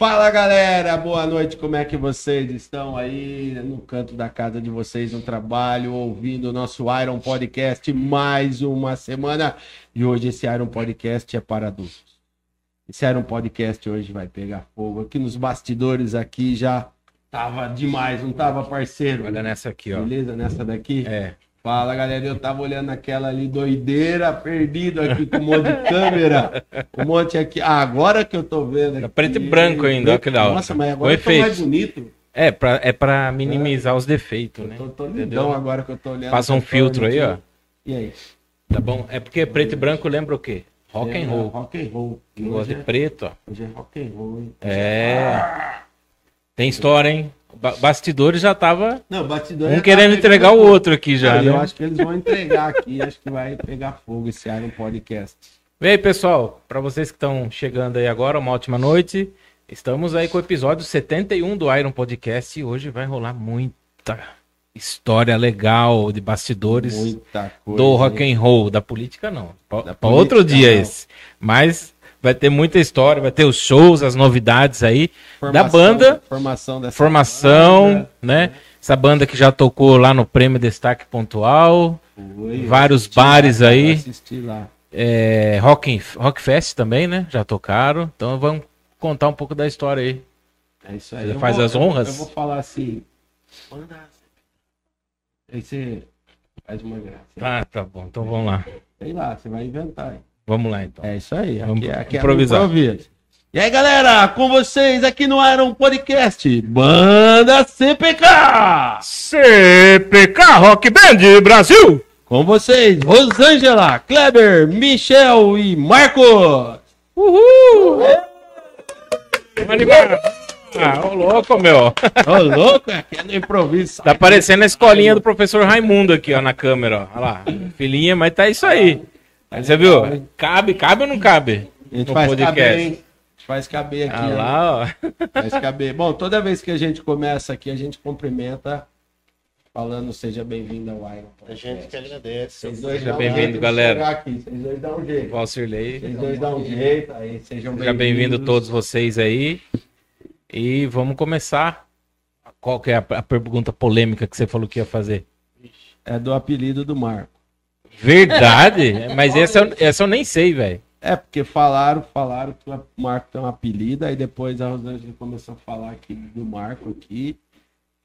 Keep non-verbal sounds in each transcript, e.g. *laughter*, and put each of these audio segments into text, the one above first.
Fala galera, boa noite. Como é que vocês estão aí no canto da casa de vocês, no trabalho, ouvindo o nosso Iron Podcast mais uma semana? E hoje esse Iron Podcast é para adultos. Esse Iron Podcast hoje vai pegar fogo. Aqui nos bastidores aqui já tava demais, não tava parceiro? Olha nessa aqui, ó. Beleza? Nessa daqui? É. Fala galera, eu tava olhando aquela ali doideira, perdido aqui com um monte de câmera, um monte aqui. Ah, agora que eu tô vendo aqui. É preto e branco ainda, da hora. Nossa, mas agora tô mais bonito. É pra, é pra minimizar os defeitos, né? Eu tô, tô lindão agora que eu tô olhando. Passa um filtro aí, ó. aqui. E aí? Tá bom? É porque preto e branco lembra o quê? Rock É, and roll. Rock and roll. Gosta de é, preto, ó. hoje é rock and roll, hein? É. Tem história, hein? Ba- bastidores já tava Não, batidor um querendo entregar o outro aqui já, né? Eu acho que eles vão entregar aqui, acho que vai pegar fogo esse Iron Podcast. E aí, pessoal, para vocês que estão chegando aí agora, uma ótima noite. Estamos aí com o episódio 71 do Iron Podcast e hoje vai rolar muita história legal de bastidores Muita coisa. do rock and roll, da política não. Para outro dia não. esse. Mas vai ter muita história, vai ter os shows, as novidades aí da Formação- banda, Formação dessa formação, banda. né? Essa banda que já tocou lá no Prêmio Destaque Pontual, Foi, Vários bares lá, aí. Assisti lá. é, Rock, Rock Fest também, né? Já tocaram. Então vamos contar um pouco da história aí. É isso aí. Você Eu faz vou- as honras? Eu, eu vou falar assim. Manda. Aí você faz uma graça. Ah, tá bom. Então vamos lá. Sei lá, você vai inventar. hein? Vamos lá então. É isso aí. Vamos Aqui, aqui improvisar. É no improviso. e aí, galera, com vocês aqui no Iron Podcast, Banda CPK! CPK Rock Band Brasil! Com vocês, Rosângela, Kleber, Michel e Marcos! Uhul! Animar. Ah, ô louco, meu. Ô, louco, aqui é no improviso. Tá parecendo a escolinha do professor Raimundo aqui, ó, na câmera, ó. Olha lá. Filhinha, mas tá isso aí. Aí você viu? Cabe, cabe ou não cabe? A gente no faz podcast. caber, hein? A gente faz caber aqui. Ah lá, ó. Faz caber. Bom, toda vez que a gente começa aqui, a gente cumprimenta falando seja bem-vindo ao Iron. A gente que agradece. Vocês dois Seja dão um bem-vindo, jeito de galera. Aqui. Vocês dois dão um jeito. Vocês dois dão um jeito. Aí, sejam Seja bem-vindo todos vocês aí. E vamos começar. Qual que é a pergunta polêmica que você falou que ia fazer? É do apelido do Marco. Verdade? Mas essa, eu- essa eu nem sei, velho. É, porque falaram, falaram que o Marco tem um apelido, aí depois a Rosângela começou a falar aqui do Marco aqui.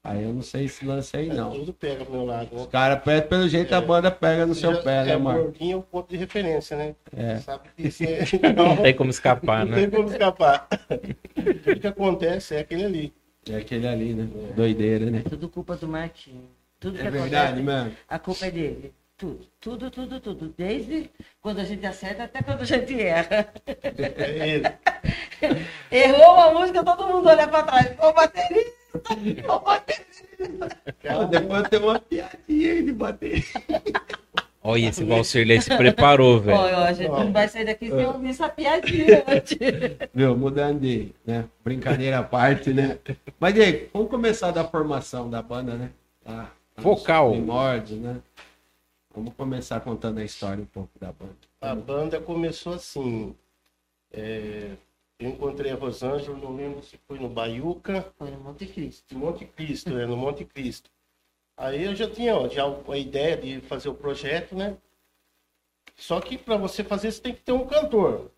Aí eu não sei esse lance aí, não. Tudo pega pro meu lado. Os caras, pelo jeito, a banda pega no seu Já- pé, né, é, Marco? gordinho é o ponto de referência, né? É. Sabe disso, *laughs* *laughs* né? Não tem como escapar, Não né? tem como escapar. Tudo que acontece é aquele ali. É aquele ali, né? Doideira, né? Tudo culpa do Martinho. Tudo que É verdade, acontece, mano. a culpa é dele. Tudo, tudo, tudo, tudo. Desde quando a gente acerta até quando a gente erra. É ele. *laughs* Errou uma música, todo mundo olha pra trás. Ô baterista! Ô baterista! Ó, depois tenho uma piadinha aí de bater. Olha, esse Valcirley se preparou, velho. Ó, a gente não vai sair daqui sem ouvir essa piadinha antes. Viu? Mudando de né? brincadeira à parte, né? Mas e aí, vamos começar da formação da banda, né? Lá nos Vocal. Primórdios, né? Vamos começar contando a história um pouco da banda. A banda começou assim. é, eu encontrei a Rosângela, não lembro se foi no Baiuca, Foi no Monte Cristo. no Monte Cristo, né? No Monte Cristo. Aí eu já tinha ó, já a ideia de fazer o projeto, né? Só que para você fazer, você tem que ter um cantor.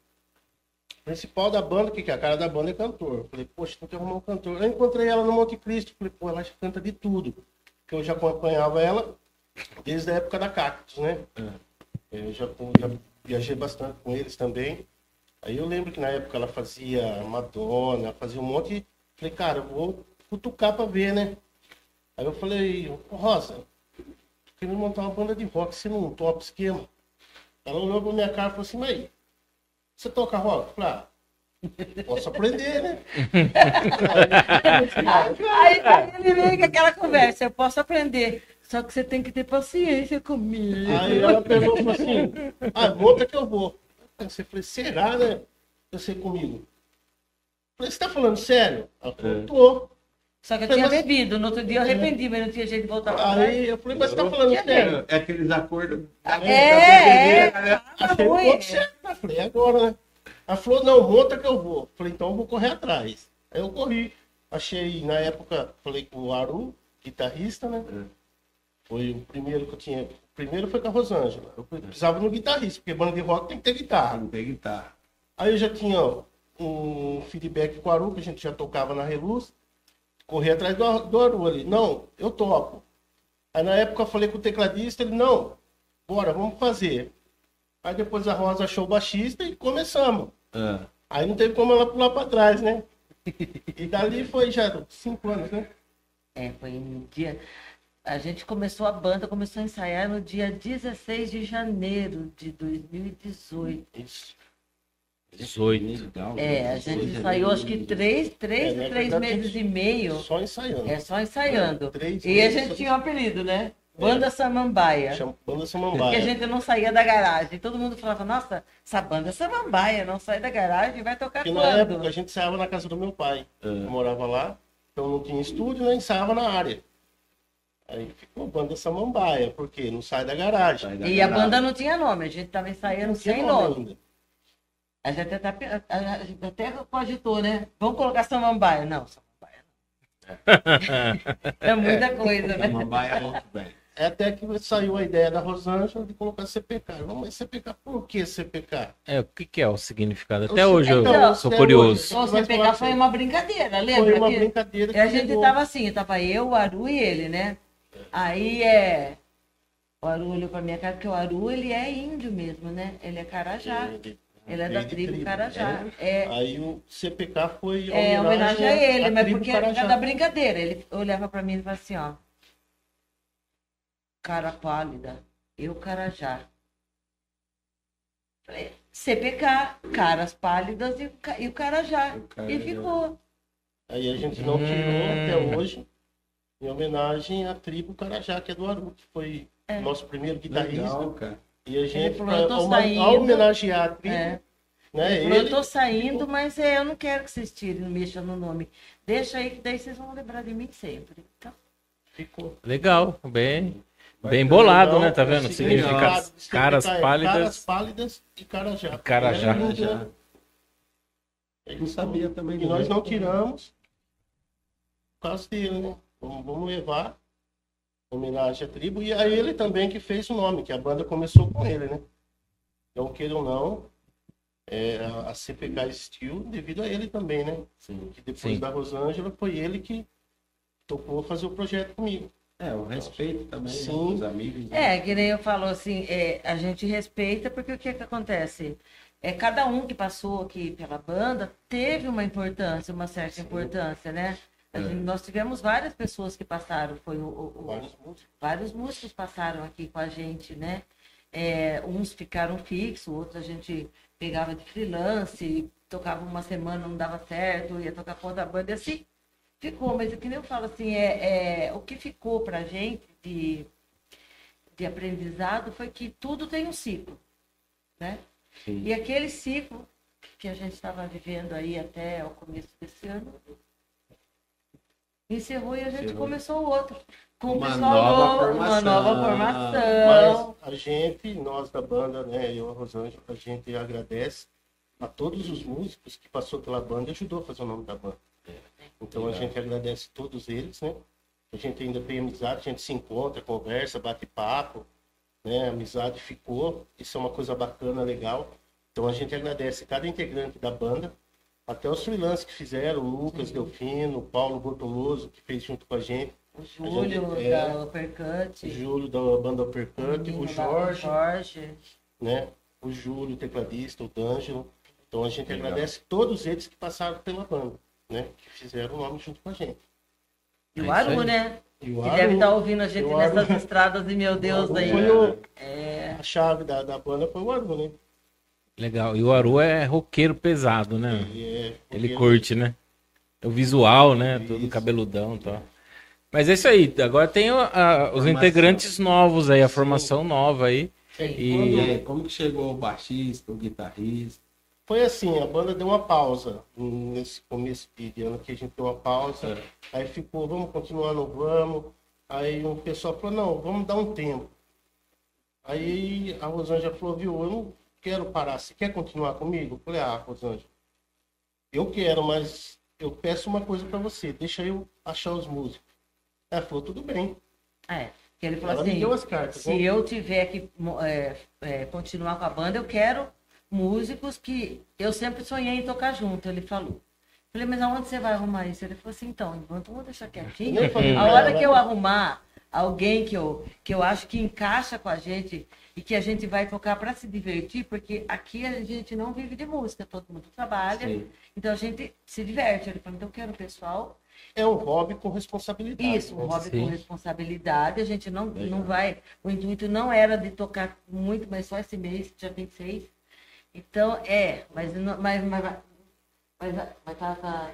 O principal da banda, o que, que é? A cara da banda é cantor. Falei, poxa, tem que arrumar um cantor. Eu encontrei ela no Monte Cristo. Falei, pô, ela canta de tudo. Porque eu já acompanhava ela desde a época da Cactus, né? Eu já, já viajei bastante com eles também. Aí eu lembro que na época ela fazia Madonna, fazia um monte. Falei, cara, eu vou cutucar pra ver, né? Aí eu falei, "Ô, Rosa, tô querendo montar uma banda de rock, você não topa esquema? Ela olhou pra minha cara e falou assim, mas você toca rock? Eu falei, ah, posso aprender, né? *laughs* Aí, aí ele vem com aquela conversa, eu posso aprender. Só que você tem que ter paciência comigo. Aí ela pegou e falou assim, ah, monta que eu vou. Aí você falei, será, né? Você comigo. Eu Falei, você tá falando sério? Ela falou, tô. Só que eu tinha bebido. No outro dia eu arrependi, mas não tinha jeito de voltar pra trás. Aí eu falei, mas você tá falando sério? É aqueles acordos. É, é. Achei um ruim. pouco certo. Eu falei, agora, né? Ela falou, não, monta que eu vou. Eu falei, então eu vou correr atrás. Aí eu corri. Achei, na época, falei com o Aru, guitarrista, né? É. Foi o primeiro que eu tinha. O primeiro foi com a Rosângela. Eu precisava de um guitarrista, porque banda de rock tem que ter guitarra. não tem guitarra. Aí eu já tinha um feedback com o Aru, que a gente já tocava na Reluz. Corri atrás do, do Aru ali. Não, eu topo. Aí na época eu falei com o tecladista, ele, não, bora, vamos fazer. Aí depois a Rosa achou o baixista e começamos. Ah, Aí não teve como ela pular pra trás, né? E dali foi já cinco anos, né? É, foi no dia. A gente começou a banda, começou a ensaiar no dia 16 de janeiro de 2018. Isso. 18. legal. É, a gente ensaiou acho que três, três, É, na três meses e meio. Só ensaiando. É só ensaiando. Três E a gente só- tinha um apelido, né? Banda Samambaia. Chama Banda Porque a Samambaia. gente não saía da garagem. Todo mundo falava, nossa, essa banda é Samambaia, não sai da garagem, vai tocar Porque na quando? época a gente ensaiava na casa do meu pai. Eu morava lá, então não tinha estúdio, né? Ensaiava na área. Aí ficou Banda Samambaia, porque não sai da garagem. Sai da E a garagem. banda não tinha nome, a gente Não tinha sem nome nome. A gente até, a gente até cogitou, né? Vamos colocar Samambaia. Não, Samambaia não. *laughs* é muita coisa, né? Samambaia é outro, velho. É até que saiu a ideia da Rosângela de colocar CPK. Vamos, mas CPK, por que CPK? É, o que, que é o significado? Eu Até sei- hoje eu Então, sou até curioso. hoje. Você pegar foi uma brincadeira, lembra? Foi uma que- brincadeira E a que gente pegou. tava assim, tava eu, o Aru e ele, né? Aí é. O Aru olhou pra minha cara, porque o Aru ele é índio mesmo, né? Ele é Carajá. Ele- Ele é da veio de tribo Carajá. né? É, Aí o CPK foi é homenagem a ele, à mas tribo porque Carajá. era da brincadeira. Ele olhava pra mim e falava assim, ó. Cara pálida, eu Carajá. Falei, CPK, caras pálidas e, e o Carajá. O Carajá. E ficou. Aí a gente não tirou Hum. até hoje, em homenagem à tribo Carajá, que é do Aru, que foi É. o nosso primeiro guitarrista. Legal, cara. E a gente, falou, pra, uma- saindo. homenagear a tribo, É. né? Ele falou, Ele, eu tô saindo, mas é, eu não quero que vocês tirem, não mexam no nome. Deixa aí, que daí vocês vão lembrar de mim sempre. Então, ficou. Legal, bem, bem Então, bolado, né? Tá vendo? significado Significa caras pálidas. Caras pálidas e Carajá. Carajá. Né? Carajá. É Não sabia também. E nós não. não tiramos por causa dele, né? Vamos, vamos levar homenagem à tribo e a ele também que fez o nome, que a banda começou com ele, né? Então, queira ou não, é, a- CPK existiu devido a ele também, né? Sim. Que depois Sim. da Rosângela foi ele que topou fazer o projeto comigo. É, o respeito também né, Sim. dos amigos. né? é, que nem eu falo assim, é, a gente respeita, porque o que que acontece? É, cada um que passou aqui pela banda teve uma importância, uma certa importância, né? Gente- nós tivemos várias pessoas que passaram, foi o- o- o, Vários músicos. vários músicos passaram aqui com a gente, né? É, uns ficaram fixos, outros a gente pegava de freelance, tocava uma semana, não dava certo, ia tocar com outra banda, e assim ficou. Mas o que nem eu falo assim, é, é, o que ficou pra gente de, de aprendizado foi que tudo tem um ciclo, né? Sim. E aquele ciclo que a gente estava vivendo aí até o começo desse ano, encerrou e a gente Encerrou. começou outro. Com Uma o pessoal nova novo, uma formação. nova formação. Mas a gente, nós da banda, né, eu e a Rosângela, a gente agradece a todos os músicos que passou pela banda e ajudou a fazer o nome da banda. Então a gente agradece todos eles, né? A gente ainda tem amizade, a gente se encontra, conversa, bate papo, né? A amizade ficou, isso é uma coisa bacana, legal. Então a gente agradece cada integrante da banda, até os freelancers que fizeram, o Lucas Delfino, o Paulo Bortoloso, que fez junto com a gente, O Júlio É. da Uppercut. o Júlio da banda Uppercut, o da- Jorge, Jorge. né? O Júlio, o tecladista, o D'Angelo. Então a gente Legal. agradece todos eles que passaram pela banda, né? Que fizeram o nome junto com a gente. E É o Aru, né? E o Que Aru- deve estar ouvindo a gente o nessas estradas e meu Deus *laughs* o aí. Foi o- É, a chave da, da banda foi o Aru, né? Legal. E o Aru é roqueiro pesado, né? Ele, é, Ele curte, né? O visual, né? Todo Isso. cabeludão e tal. Mas é isso aí. Agora tem o- a- os Formação. integrantes novos aí, a Sim. formação nova aí. é, E- quando- aí, como que chegou o baixista, o guitarrista? Foi assim, a banda deu uma pausa nesse começo de ano que a gente deu uma pausa. Aí ficou, vamos continuar, não vamos. Aí um pessoal falou, não, vamos dar um tempo. Aí a Rosângela falou, viu, eu não quero parar. Você quer continuar comigo? Eu falei, ah, Rosângela, eu quero, mas eu peço uma coisa pra você, deixa eu achar os músicos. Ela falou, tudo bem. É. Ele falou Ela assim, as cartas. se né? eu tiver que é, é, continuar com a banda, eu quero músicos que eu sempre sonhei em tocar junto, ele falou. Falei, mas aonde você vai arrumar isso? Ele falou assim, então, enquanto eu vou deixar quietinho, a hora que eu arrumar alguém que eu, que eu acho que encaixa com a gente e que a gente vai tocar para se divertir, porque aqui a gente não vive de música, todo mundo trabalha, Sim. então a gente se diverte. Ele falou, então eu quero o pessoal É um hobby com responsabilidade. isso, um né? hobby Sim. com responsabilidade. A gente não, não vai. O intuito não era de tocar muito, mas só esse mês, dia 26. Então, é, mas não- mas, mas, mas, mas, mas tá, tá-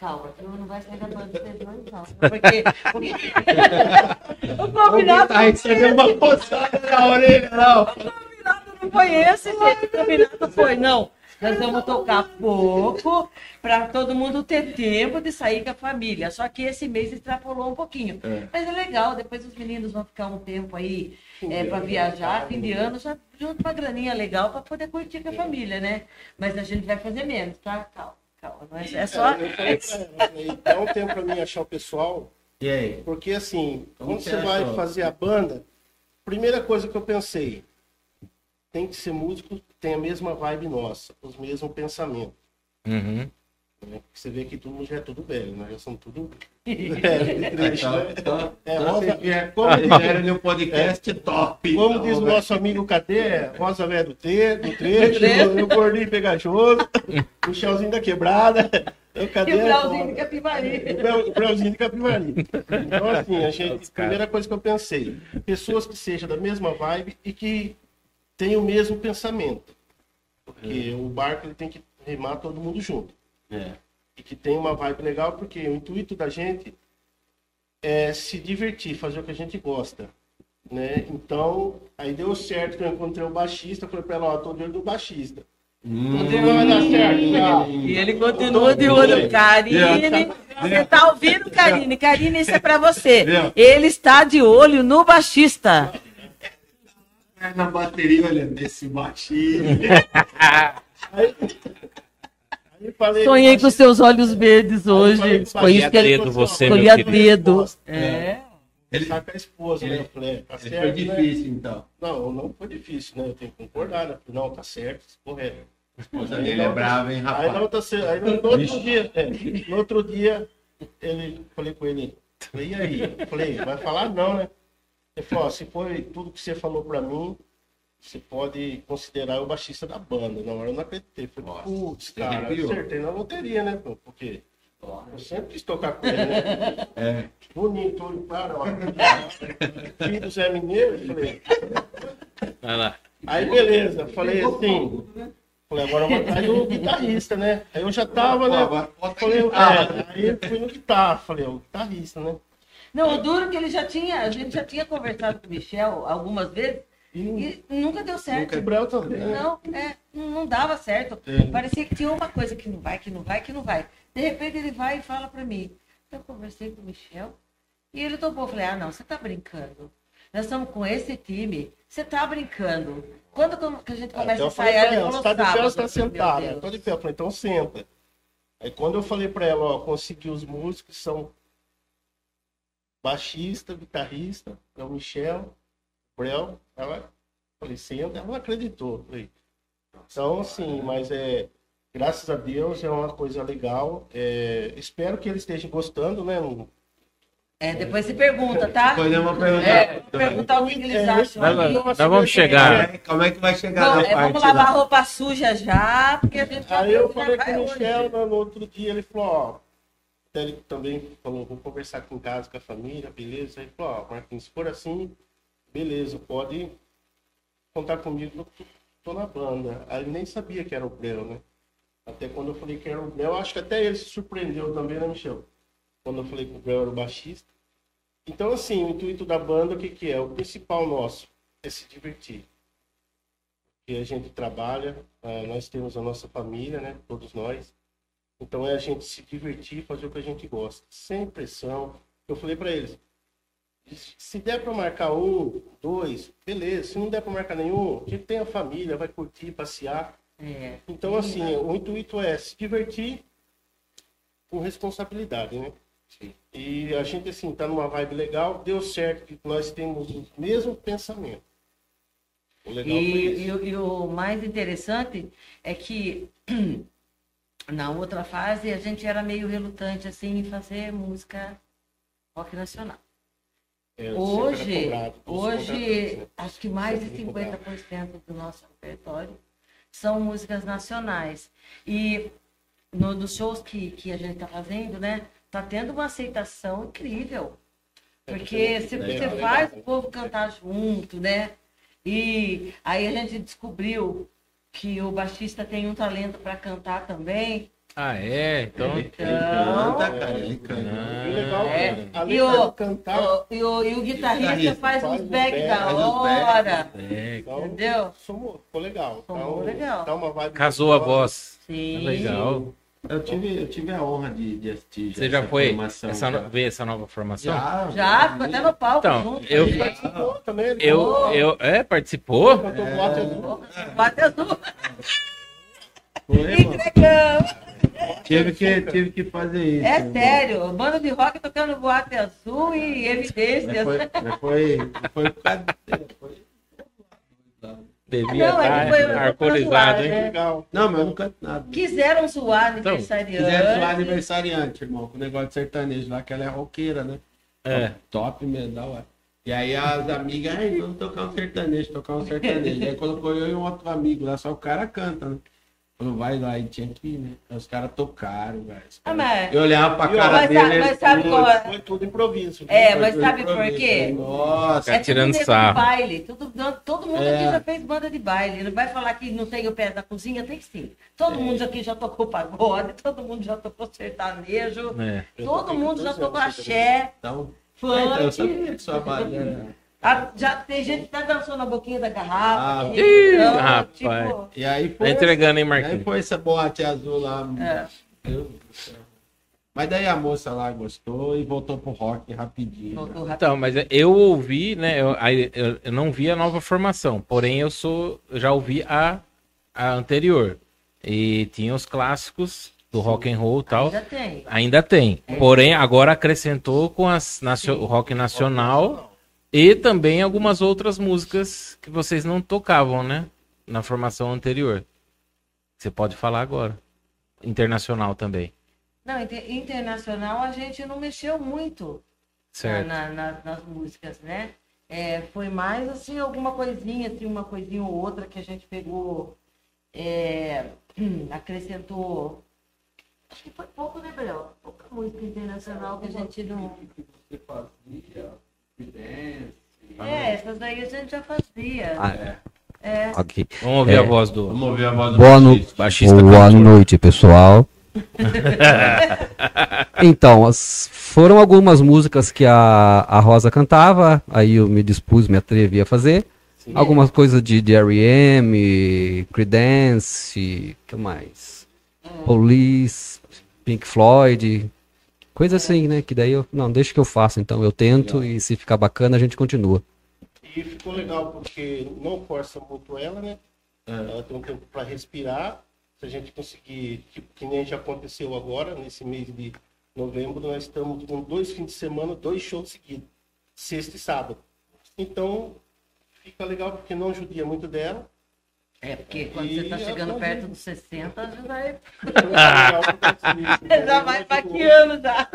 calma, tu não vai sair da banda dois, não. Porque, porque *laughs* o combinado, Tá recebendo uma coçada na orelha, não. o combinado não foi esse, gente. O combinado foi, não. Nós vamos tocar pouco para todo mundo ter tempo de sair com a família. Só que esse mês extrapolou um pouquinho. É. Mas é legal, depois os meninos vão ficar um tempo aí é, para viajar, fim de ano, já junto uma graninha legal para poder curtir com a família, né? Mas a gente vai fazer menos, tá? Calma, calma. Não é, é só. É, dá um tempo pra mim achar o pessoal, E aí? porque assim, Como quando você é, vai só? fazer a banda, primeira coisa que eu pensei, tem que ser músico que tem a mesma vibe nossa, os mesmos pensamentos. Uhum. Né? Você vê que todo mundo já é tudo velho, nós já somos tudo *laughs* velho, triste, Então, né? então, É, então, Rosa- se vier como- *laughs* no podcast top. Como então, diz o velho. nosso amigo Cadê, Rosa Velha do, te, do *laughs* trecho, o gordinho pegajoso, o chelzinho da quebrada, o Cadê, E o Brauzinho de Capivari. O Brauzinho de Capivari. Então, assim, a gente, primeira coisa que eu pensei, pessoas que sejam da mesma vibe e que tenham o mesmo pensamento. Porque o barco ele tem que remar todo mundo junto. É. E que tenha uma vibe legal, porque o intuito da gente é se divertir, fazer o que a gente gosta. Né? Então, aí deu certo que eu encontrei o baixista, falei pra ela, ó, tô de olho do baixista. Hum. Não vai dar certo, tá? E ele continua de olho. Karine, você tá ouvindo, Karine? Karine, isso é pra você. Viu? Ele está de olho no baixista. Na bateria, olha, desse baixinho. *laughs* Aí falei, Sonhei com seus olhos verdes hoje. Foi isso que ele dedo você, meu escolhia querido. dedo. É. Ele tá com a esposa, né? Ele- Eu falei, tá Esse certo, foi né? difícil, então. Não, não foi difícil, né? Eu tenho que concordar, né? Não, tá certo, correto. A esposa dele é brava, hein, Aí rapaz? não tá certo. Aí no, no outro dia, é, no outro dia, ele, falei com ele, falei, e aí? Eu falei, vai falar não, né? Ele falou, ó, se foi tudo que você falou pra mim, você pode considerar o baixista da banda. Na hora eu não acreditei. Falei, Nossa, putz, cara, arrepiou. acertei na loteria, né? pô? Porque eu sempre quis tocar com ele, né? *laughs* É. Bonito, olho claro, ó. Filho do Zé Mineiro, eu falei. Vai lá. Aí beleza, falei assim. Falei, agora eu vou atrás do guitarrista, né? Aí eu já tava, né? Falei, é, aí eu fui no guitarra, falei, o guitarrista, né? Não, o duro é que ele já tinha, a gente já tinha conversado com o Michel algumas vezes e nunca deu certo. Brel também. Não, é, não dava certo. É. Parecia que tinha uma coisa que não vai, que não vai, que não vai. De repente ele vai e fala pra mim. Eu conversei com o Michel e ele topou. Eu falei, ah, não, você tá brincando. Nós estamos com esse time, você tá brincando. Quando que a gente começa a ensaiar, pra ele ela, falou tá de pé você tá sentada? Eu tô de pé, eu falei, então senta. Aí quando eu falei pra ela, ó, consegui os músicos, são baixista, guitarrista, é o Michel, Brel, ela, falei, senta, ela não acreditou. Falei, então, assim, mas é, graças a Deus, é uma coisa legal. É, espero que eles estejam gostando, né? É, depois se pergunta, tá? Podemos perguntar. É, perguntar o que eles É, acham. Nós, vamos chegar. É, Como é que vai chegar Bom, na é, parte vamos lavar a lá? roupa suja já, porque a gente já Aí eu falei com o. Michel, no no outro dia ele falou, ó, ele também falou, vou conversar aqui em casa com a família, beleza? Aí ele falou, ó, Marquinhos, se for assim, beleza, pode contar comigo, tô, na banda. Aí ele nem sabia que era o Brel, né? Até quando eu falei que era o Brel, acho que até ele se surpreendeu também, né, Michel? Quando eu falei que o Brel era o baixista. Então, assim, o intuito da banda, o que que é? O principal nosso é se divertir que a gente trabalha, ah, nós temos a nossa família, né? Todos nós. Então é a gente se divertir, fazer o que a gente gosta, sem pressão. Eu falei para eles, se der para marcar um, dois, beleza. Se não der para marcar nenhum, a gente tem a família, vai curtir, passear. É. Então assim, o intuito é se divertir, com responsabilidade, né? E a gente, assim, tá numa vibe legal, deu certo, que nós temos o mesmo pensamento. O legal E, isso. e o- e o mais interessante é que *clears throat* na outra fase a gente era meio relutante assim em fazer música rock nacional. É, Hoje, cobrado hoje né? acho que mais de Sempre 50% do nosso repertório são músicas nacionais. E no, dos shows que, que a gente está fazendo, né, tá tendo uma aceitação incrível. Porque se você faz o povo cantar junto, né? E aí a gente descobriu que o baixista tem um talento para cantar também. Ah, é? Então. Ele canta, cara, ele E canta. o legal é É. que, além E o, cantar, o- e o, e o guitarrista guitarrista faz faz uns back back, da uns back. hora. É, então, Entendeu? somos, ficou legal. Ficou Então, legal. Tá uma vibe casou a voz. Sim. É legal. Eu tive, eu tive a honra de, de assistir. Você já essa foi formação, essa, no- ver essa nova formação? Já, Já, ficou até no palco Então, junto. eu- ali. Participou também, ele Eu, eu, é, participou? cantou boate azul. Azul. Foi. Tive que, tive que fazer isso. É irmão. sério, banda de rock tocando boate azul e evidências. foi, mas foi, foi dele, foi- Devia Não, é foi- estar alcoolizado, hein? É. Legal. Não, mas eu não canto nada. Quiseram zoar Então, aniversariante. Quiseram zoar aniversariante, irmão, com o negócio de sertanejo lá, que ela é roqueira, né? É. Top mesmo, da hora. E aí as amigas, ai, vamos tocar um sertanejo, tocar um sertanejo. aí colocou eu e um outro amigo lá, só o cara canta, né? Falou, vai lá, e tinha que ir, né? Os caras tocaram, velho. Ah, mas- Eu olhava pra cara mas dele. mas sabe falou, qual é? Foi tudo improviso. É, foi mas tudo sabe por quê? Nossa, Fica tirando tudo sarro. de baile. Tudo, todo mundo É. aqui já fez banda de baile. Não vai falar que não tem o pé da cozinha? Tem sim. Todo mundo aqui já tocou pagode, todo mundo já tocou sertanejo, É. Todo mundo já 14 tocou axé, então. então eu funk. sabia que sua barriga. Ah, já tem gente que até dançou na boquinha da garrafa. Ah, ih, então, rapaz. tipo, E aí Tá foi. entregando, hein, Aí Marquinhos? foi essa boate azul lá. é. Meu Deus do céu. Mas daí a moça lá gostou e voltou pro rock rapidinho. Voltou rápido. Então, mas eu ouvi, né? Eu, aí eu, eu não vi a nova formação, porém eu sou, eu já ouvi a, a anterior e tinha os clássicos do rock and roll e tal. Ainda tem. Ainda tem. Porém, agora acrescentou com as nacio- o rock nacional e também algumas outras músicas que vocês não tocavam, né? Na formação anterior. Você pode falar agora. Internacional também. Não, inter- internacional a gente não mexeu muito Certo. na- na- nas músicas, né? É, foi mais assim, alguma coisinha, assim, uma coisinha ou outra que a gente pegou, é, *clears throat* acrescentou. Acho que foi pouco, né, Bel? Pouca música internacional que a gente não. É, essas daí a gente já fazia. Ah, é. É. Ok. Vamos ouvir É. a voz do Vamos ouvir a voz do Boa, no... baixista. Boa noite, pessoal. *laughs* então, as- foram algumas músicas que a, a Rosa cantava, aí eu me dispus, me atrevi a fazer. Algumas coisas de, de R.E.M., Creedence, que mais? Police, Pink Floyd, coisa assim, né? Que daí eu, não, deixa que eu faço, então eu tento e se ficar bacana a gente continua. E ficou legal porque não força muito ela, né? Ela tem um tempo para respirar. Se a gente conseguir, tipo, que nem já aconteceu agora, nesse mês de novembro, nós estamos com dois fins de semana, dois shows seguidos, sexta e sábado. Então, fica legal porque não judia muito dela. É, porque quando E você está chegando perto dos 60, *laughs* já vai Já vai maquiando já.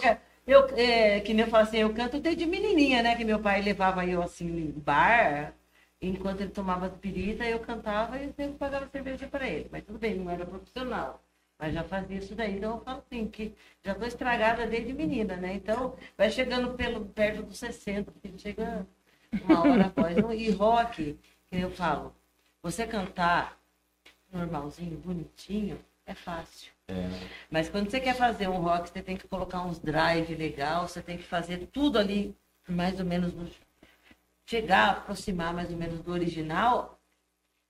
Cara, eu, é, que nem eu falo assim, eu canto desde menininha, né? Que meu pai levava eu assim em bar, enquanto ele tomava pirita, eu cantava e eu pagava cerveja para ele. Mas tudo bem, não era profissional. Mas já fazia isso daí, então eu falo assim, que já tô estragada desde menina, né? Então, vai chegando pelo, perto dos 60, que chega uma hora após. E rock, eu falo, você cantar normalzinho, bonitinho, é fácil. Mas quando você quer fazer um rock, você tem que colocar uns drive legal, você tem que fazer tudo ali, mais ou menos, no- chegar, aproximar mais ou menos do original,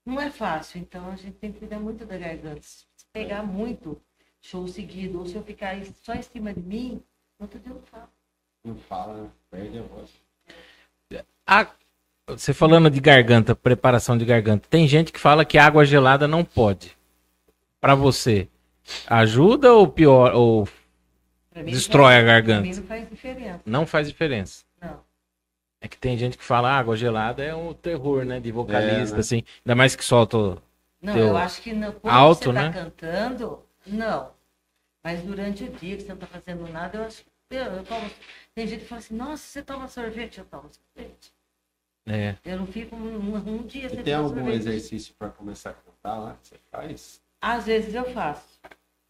não é fácil. Então a gente tem que cuidar muito da garganta. Se pegar muito show seguido, ou se eu ficar só em cima de mim, outro dia eu não falo. Não fala, né? Perde a voz. Ah, você falando de garganta, preparação de garganta, tem gente que fala que água gelada não pode. Pra você, Ajuda ou pior? Ou Destrói a garganta. Pra mim não faz diferença. não faz diferença? Não. É que tem gente que fala "Ah, água gelada é um terror, né? De vocalista, É, né? assim. Ainda mais que solta. o- Não, Teu eu acho que não, quando alto, você tá né? cantando, não. Mas durante o dia que você não tá fazendo nada, eu acho que eu, eu tomo. Tem gente que fala assim, nossa, você toma sorvete, eu tomo sorvete. É. Eu não fico um, um dia sem tem algum exercício para começar a cantar lá que você faz? Às vezes eu faço,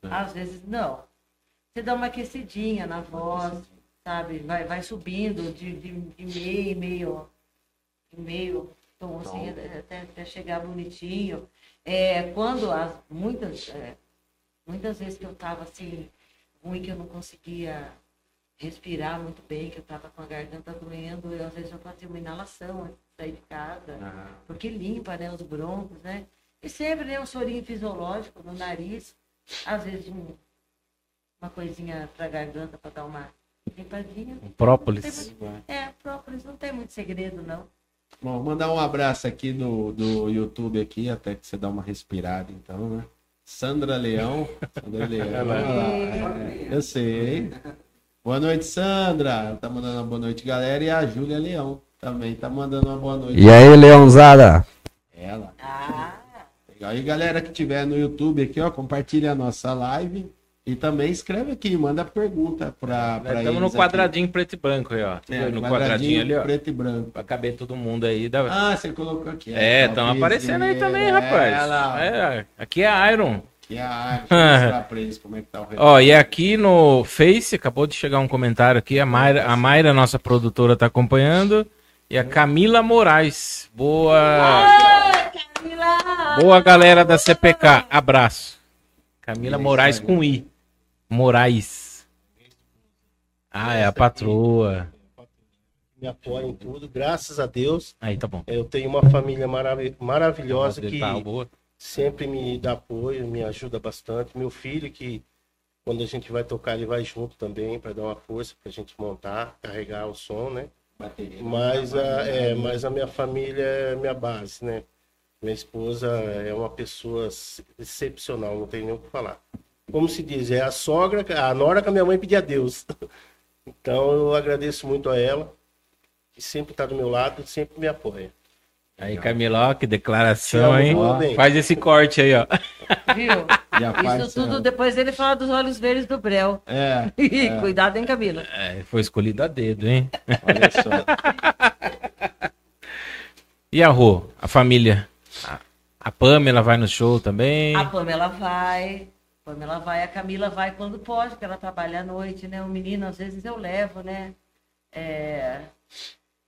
É. às vezes não. Você dá uma aquecidinha na voz, sabe? Vai, vai subindo de, de, de meio meio, de meio tom, assim, até, até chegar bonitinho. É, quando as, muitas, é, muitas vezes que eu tava assim, ruim, que eu não conseguia respirar muito bem, que eu tava com a garganta doendo, eu, às vezes eu fazia uma inalação antes de sair de casa Ah, porque limpa né, os broncos, né? E sempre né, um chorinho fisiológico no nariz, às vezes um- uma coisinha pra garganta para dar uma limpadinha. Um própolis. É, própolis não tem muito segredo, não. Bom, mandar um abraço aqui do, do YouTube aqui, até que você dá uma respirada, então, né? Sandra Leão. *laughs* Sandra Leão. olha lá, é, eu sei. Boa noite, Sandra. Ela tá mandando uma boa noite, galera. E a Júlia Leão também tá mandando uma boa noite. E aí, Leãozada? Ela. Ah, Legal. E galera que tiver no YouTube aqui, ó, compartilha a nossa live. E também escreve aqui, manda pergunta pra, pra Estamos no quadradinho preto e branco aí, ó. aqui. É, no quadradinho ali, ó. preto e branco. Pra caber todo mundo aí. Dá... Ah, você colocou aqui. É, estão aparecendo aí também, é, rapaz. lá. É, aqui é Iron. É a arte. Deixa eu mostrar pra eles como é que tá o. Ó, e aqui no Face, acabou de chegar um comentário aqui, a Mayra, a Mayra nossa produtora, tá acompanhando. E a Camila Moraes. Boa. Camila! Boa, galera da CPK. Abraço. Camila isso Moraes aí. com I. Moraes. Ah, é a patroa. Me apoia em tudo, graças a Deus. Aí, tá bom. Eu tenho uma família marav- maravilhosa que Tá, boa. Sempre me dá apoio, me ajuda bastante. Meu filho, que quando a gente vai tocar, ele vai junto também para dar uma força para a gente montar, carregar o som, né? Bateria. Mas a, é, mas a minha família é minha base, né? Minha esposa é uma pessoa ex- excepcional, não tem nem o que falar. Como se diz, é a sogra, a nora que a minha mãe pedia a Deus. *laughs* Então eu agradeço muito a ela, que sempre está do meu lado, sempre me apoia. Aí, Camila, ó, que declaração, hein? Faz esse corte aí, ó. Viu? *laughs* Isso tudo é, depois ele fala dos olhos verdes do Brel. É, *laughs* Cuidado, hein, Camila? É, foi escolhido a dedo, hein? olha só. *laughs* E a Rô, a família? A, a Pamela vai no show também? A Pamela vai, a Pamela vai, a Camila vai quando pode, porque ela trabalha à noite, né? O menino, às vezes, eu levo, né? É...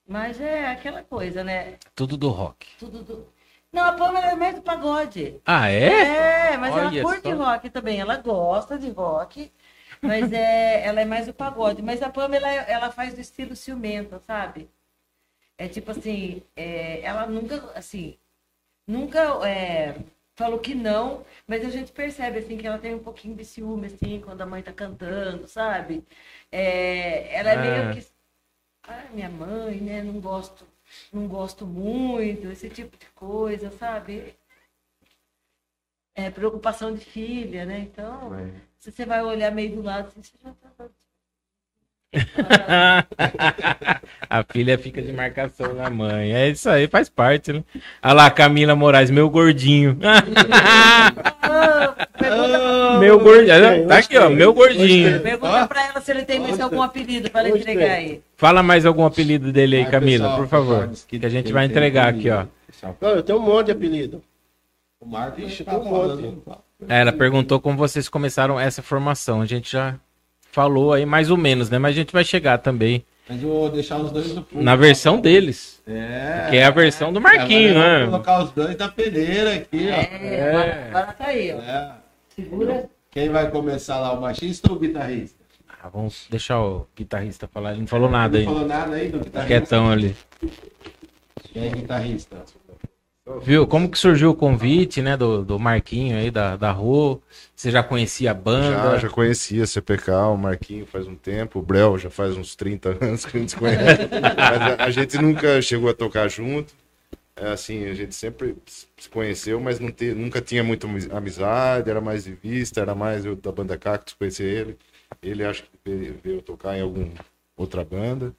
Mas é aquela coisa, né? Tudo do rock. Tudo do... Não, a Pamela é mais do pagode. Ah, é? É, mas Olha ela curte só. rock também. Ela gosta de rock, mas é, *laughs* ela é mais do pagode. Mas a Pamela, ela faz do estilo ciumento, sabe? É tipo assim, é, ela nunca, assim, nunca é, falou que não, mas a gente percebe, assim, que ela tem um pouquinho de ciúme, assim, quando a mãe tá cantando, sabe? É, ela é Ah. meio que, ah, minha mãe, né, não gosto, não gosto muito, esse tipo de coisa, sabe? É preocupação de filha, né? Então, se você vai olhar meio do lado, assim, você já tá... *laughs* a filha fica de marcação na mãe. É isso aí, faz parte, né? Olha lá, Camila Moraes, meu gordinho. Meu gordinho. Tá aqui, ó, meu gordinho. pergunta pra ela se ele tem mais algum apelido para ela entregar aí. Fala mais algum apelido dele aí, Vai, Camila, pessoal, por favor. Que a gente vai entregar apelido. aqui, ó. Não, eu tenho um monte de apelido. O Marco Ixi, tá tem um monte. É, Ela perguntou como vocês começaram essa formação. A gente já falou aí mais ou menos, né? Mas a gente vai chegar também Mas eu vou deixar os dois no fundo. na versão deles. É. Que é a versão do Marquinho, né? Vou colocar os dois na peneira aqui, ó. É, Agora, agora tá aí, ó. É. Segura. Quem vai começar lá, o baixista ou o guitarrista? Ah, vamos deixar o guitarrista falar. Ele não falou nada Não ainda. falou nada aí do guitarrista? Quietão ali. Quem é guitarrista? Viu? Como que surgiu o convite, né? Do, do Marquinho aí, da, da Rô? Você já conhecia a banda? Já, já conhecia a CPK, o Marquinho faz um tempo, o Brel já faz uns 30 anos que a gente se conhece. *laughs* Mas a, a gente nunca chegou a tocar junto. É assim, a gente sempre se conheceu, mas não te- nunca tinha muita amiz- amizade, era mais de vista, era mais eu da banda Cactus conhecer ele. Ele acho que veio, veio tocar em alguma outra banda.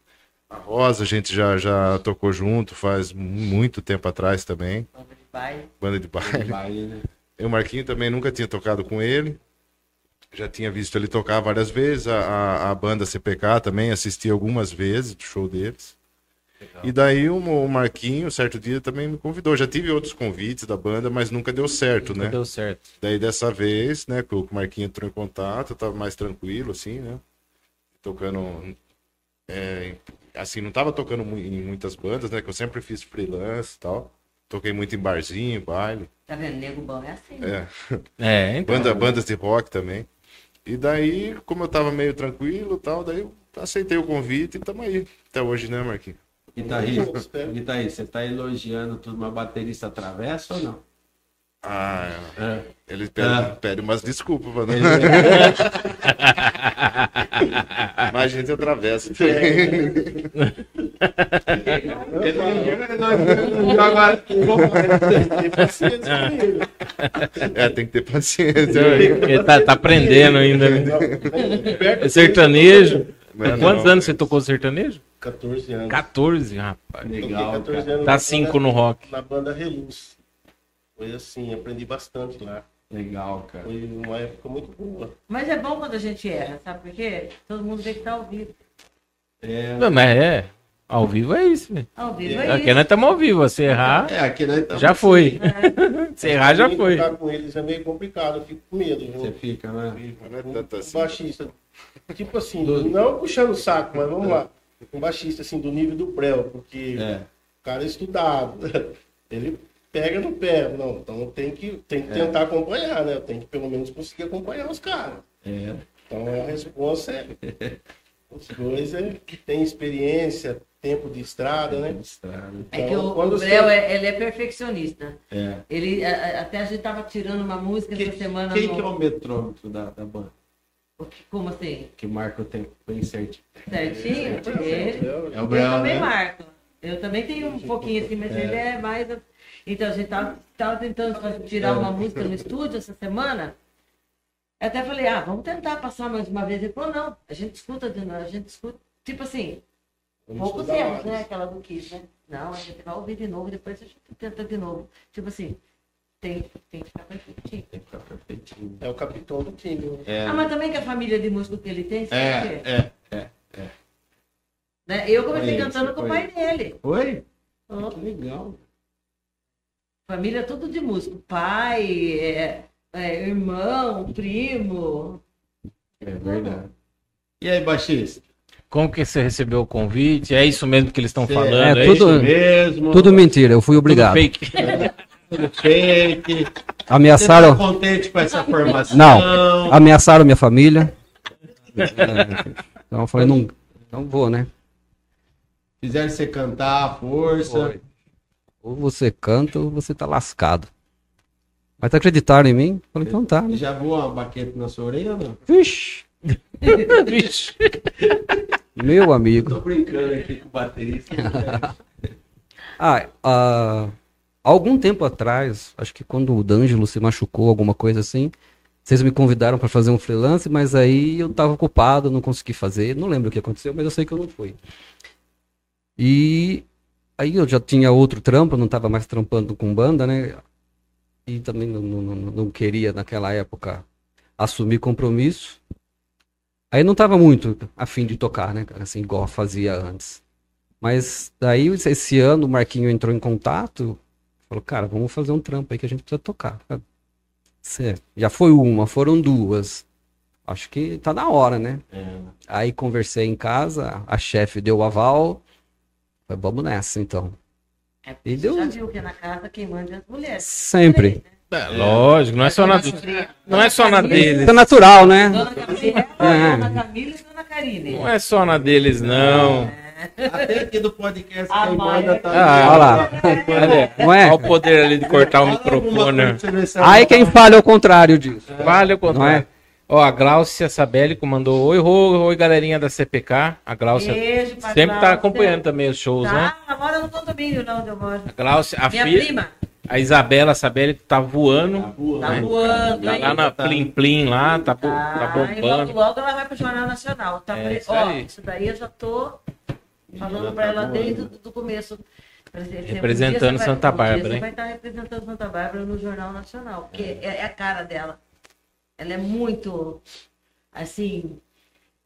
A Rosa a gente já, já tocou junto faz muito tempo atrás também, Vai. banda de baile. Baile, né? *laughs* Eu, o Marquinho, também nunca tinha tocado com ele. Já tinha visto ele tocar várias vezes. A, a, a banda CPK também assisti algumas vezes do show deles. E daí o, Marquinho, certo dia, também me convidou. Já tive outros convites da banda, mas nunca deu certo, né? Deu certo. Daí dessa vez, né, que o Marquinho entrou em contato, eu tava mais tranquilo, assim, né? Tocando. é, assim, não tava tocando em muitas bandas, né? Que eu sempre fiz freelance e tal. Toquei muito em barzinho, baile. Tá vendo? Nego bom é assim. É. É, *laughs* então. Banda, bandas de rock também. E daí, como eu tava meio tranquilo e tal, daí eu aceitei o convite e tamo aí. Até hoje, né, Marquinhos? Guitarrista, guitarrista, você tá elogiando tudo, uma baterista atravessa ou não? Ah, É. ele pede, Ah. pede umas desculpas, mano. *laughs* Mas a gente atravessa. É, tem que ter paciência. Ele tá, tá aprendendo ainda, né? É sertanejo? Não é Quantos não, anos você mas- tocou sertanejo? 14 anos. 14, rapaz. legal, Toquei 14 cara. anos Dá na 5 banda- no rock. Na banda Reluz. Foi assim, aprendi bastante lá. Legal, cara. Foi uma época muito boa. Mas é bom quando a gente erra, sabe por quê? Todo mundo vê que tá ao vivo. É, Não, mas é. Ao vivo é isso, velho. Ao vivo é Aqui isso. nós estamos ao vivo. Se errar, é aqui nós estamos. já foi. É. *laughs* Se errar, já foi. Tocar com eles é meio complicado, eu fico com medo. viu? Você fica, né? Não é Um tanto assim. baixista. Tipo assim, Do- não puxando o saco, mas vamos lá. Um baixista assim do nível do Brel, porque É. o cara é estudado. *laughs* Ele pega no pé. Não, então tem que, tem que tentar acompanhar, né? Tem que pelo menos conseguir acompanhar os caras. É. Então a resposta é. *laughs* Os dois é que tem experiência, tempo de estrada, né? Estrada. É que Então, o, quando o você- é, ele é perfeccionista. É. Ele, a- até a gente tava tirando uma música Que- essa semana. Quem no- que é o metrômetro da, da banda? Como assim? Que marca o tempo bem certinho. Certinho? Ele, É o eu Brel, também né? marco. Eu também tenho um pouquinho assim, mas É. ele é mais. Então, a gente tava, tava tentando fazer- tirar É. uma música no estúdio essa semana. Eu até falei, ah, vamos tentar passar mais uma vez. Ele falou, não, a gente escuta de novo, a gente escuta. Tipo assim, poucos erros, né? Aquela do Kiss, né? Não, a gente vai ouvir de novo, depois a gente tenta de novo. Tipo assim, tem, tem que ficar perfeitinho. Tem que ficar perfeitinho. É o capitão do time. né? É, Ah, mas também que a família de músico que ele tem, sabe quê? é, é, é. Né? Eu comecei cantando com o pai dele. Oi? Ó, Que legal. Família tudo de músico. Pai, é, é, irmão, primo. É verdade. E aí, baixista? Como que você recebeu o convite? É isso mesmo que eles estão falando? É, É, tudo- isso? mesmo? Tudo mentira, eu fui Tudo obrigado. fake. *laughs* Tudo fake? Você tá Ameaçaram, contente com essa formação? Não. ameaçaram minha família. Então eu falei, não, não vou, né? Fizeram você cantar à força. Foi. Ou você canta ou você tá lascado. Mas tá acreditaram em mim? Falei, então tá. E Né? já voou uma baqueta na sua orelha ou não? Vixe, *laughs* Vixe. meu amigo. Tô brincando aqui com o baterista. *laughs* Ah, ah, algum tempo atrás, acho que quando o D'Angelo se machucou, alguma coisa assim, vocês me convidaram para fazer um freelance, mas aí eu tava ocupado, não consegui fazer. Não lembro o que aconteceu, mas eu sei que eu não fui. E aí eu já tinha outro trampo, não tava mais trampando com banda, né? E também não, não, não- queria, naquela época, assumir compromisso. Aí não tava muito afim de tocar, né? Assim, igual fazia antes. Mas daí, esse ano, o Marquinho entrou em contato, falou, cara, vamos fazer um trampo aí que a gente precisa tocar. Cê- Já foi uma, foram duas. Acho que tá na hora, né? É. Aí conversei em casa, a chefe deu o aval. Falei, vamos nessa, então. É, E deu- já viu que na casa quem manda é as mulheres. Sempre. É, lógico, não é só na, não é só na deles. Isso é natural, né? Dona Gabriela, É. Dona Camila e Dona Karine. Não é só na deles, não. Até aqui do podcast A quem Maia- manda tá Ah, Olha lá. Olha, Não é? olha o poder ali de cortar o Fala microfone. se Aí quem falha é o contrário disso. O Não é? contrário. Ó, a Glaucia Sabelli mandou oi, oi, oi, galerinha da CPK. A Glaucia Beijo sempre tá Cláudia. acompanhando também os shows, né? Tá, agora no condomínio não, onde eu moro. A Glaucia, a Minha filha, prima. a Isabela Sabelli tá voando. Tá né? voando, Tá hein? lá na Plim Plim lá, tá, Tá, tá e logo, bombando. logo ela vai pro Jornal Nacional. Tá É, pre- isso Ó, aí. isso daí eu já tô falando pra tá ela desde o do começo. Um Representando você Santa um Bárbara, Você hein? vai estar representando Santa Bárbara no Jornal Nacional, porque é, é a cara dela. Ela é muito, assim,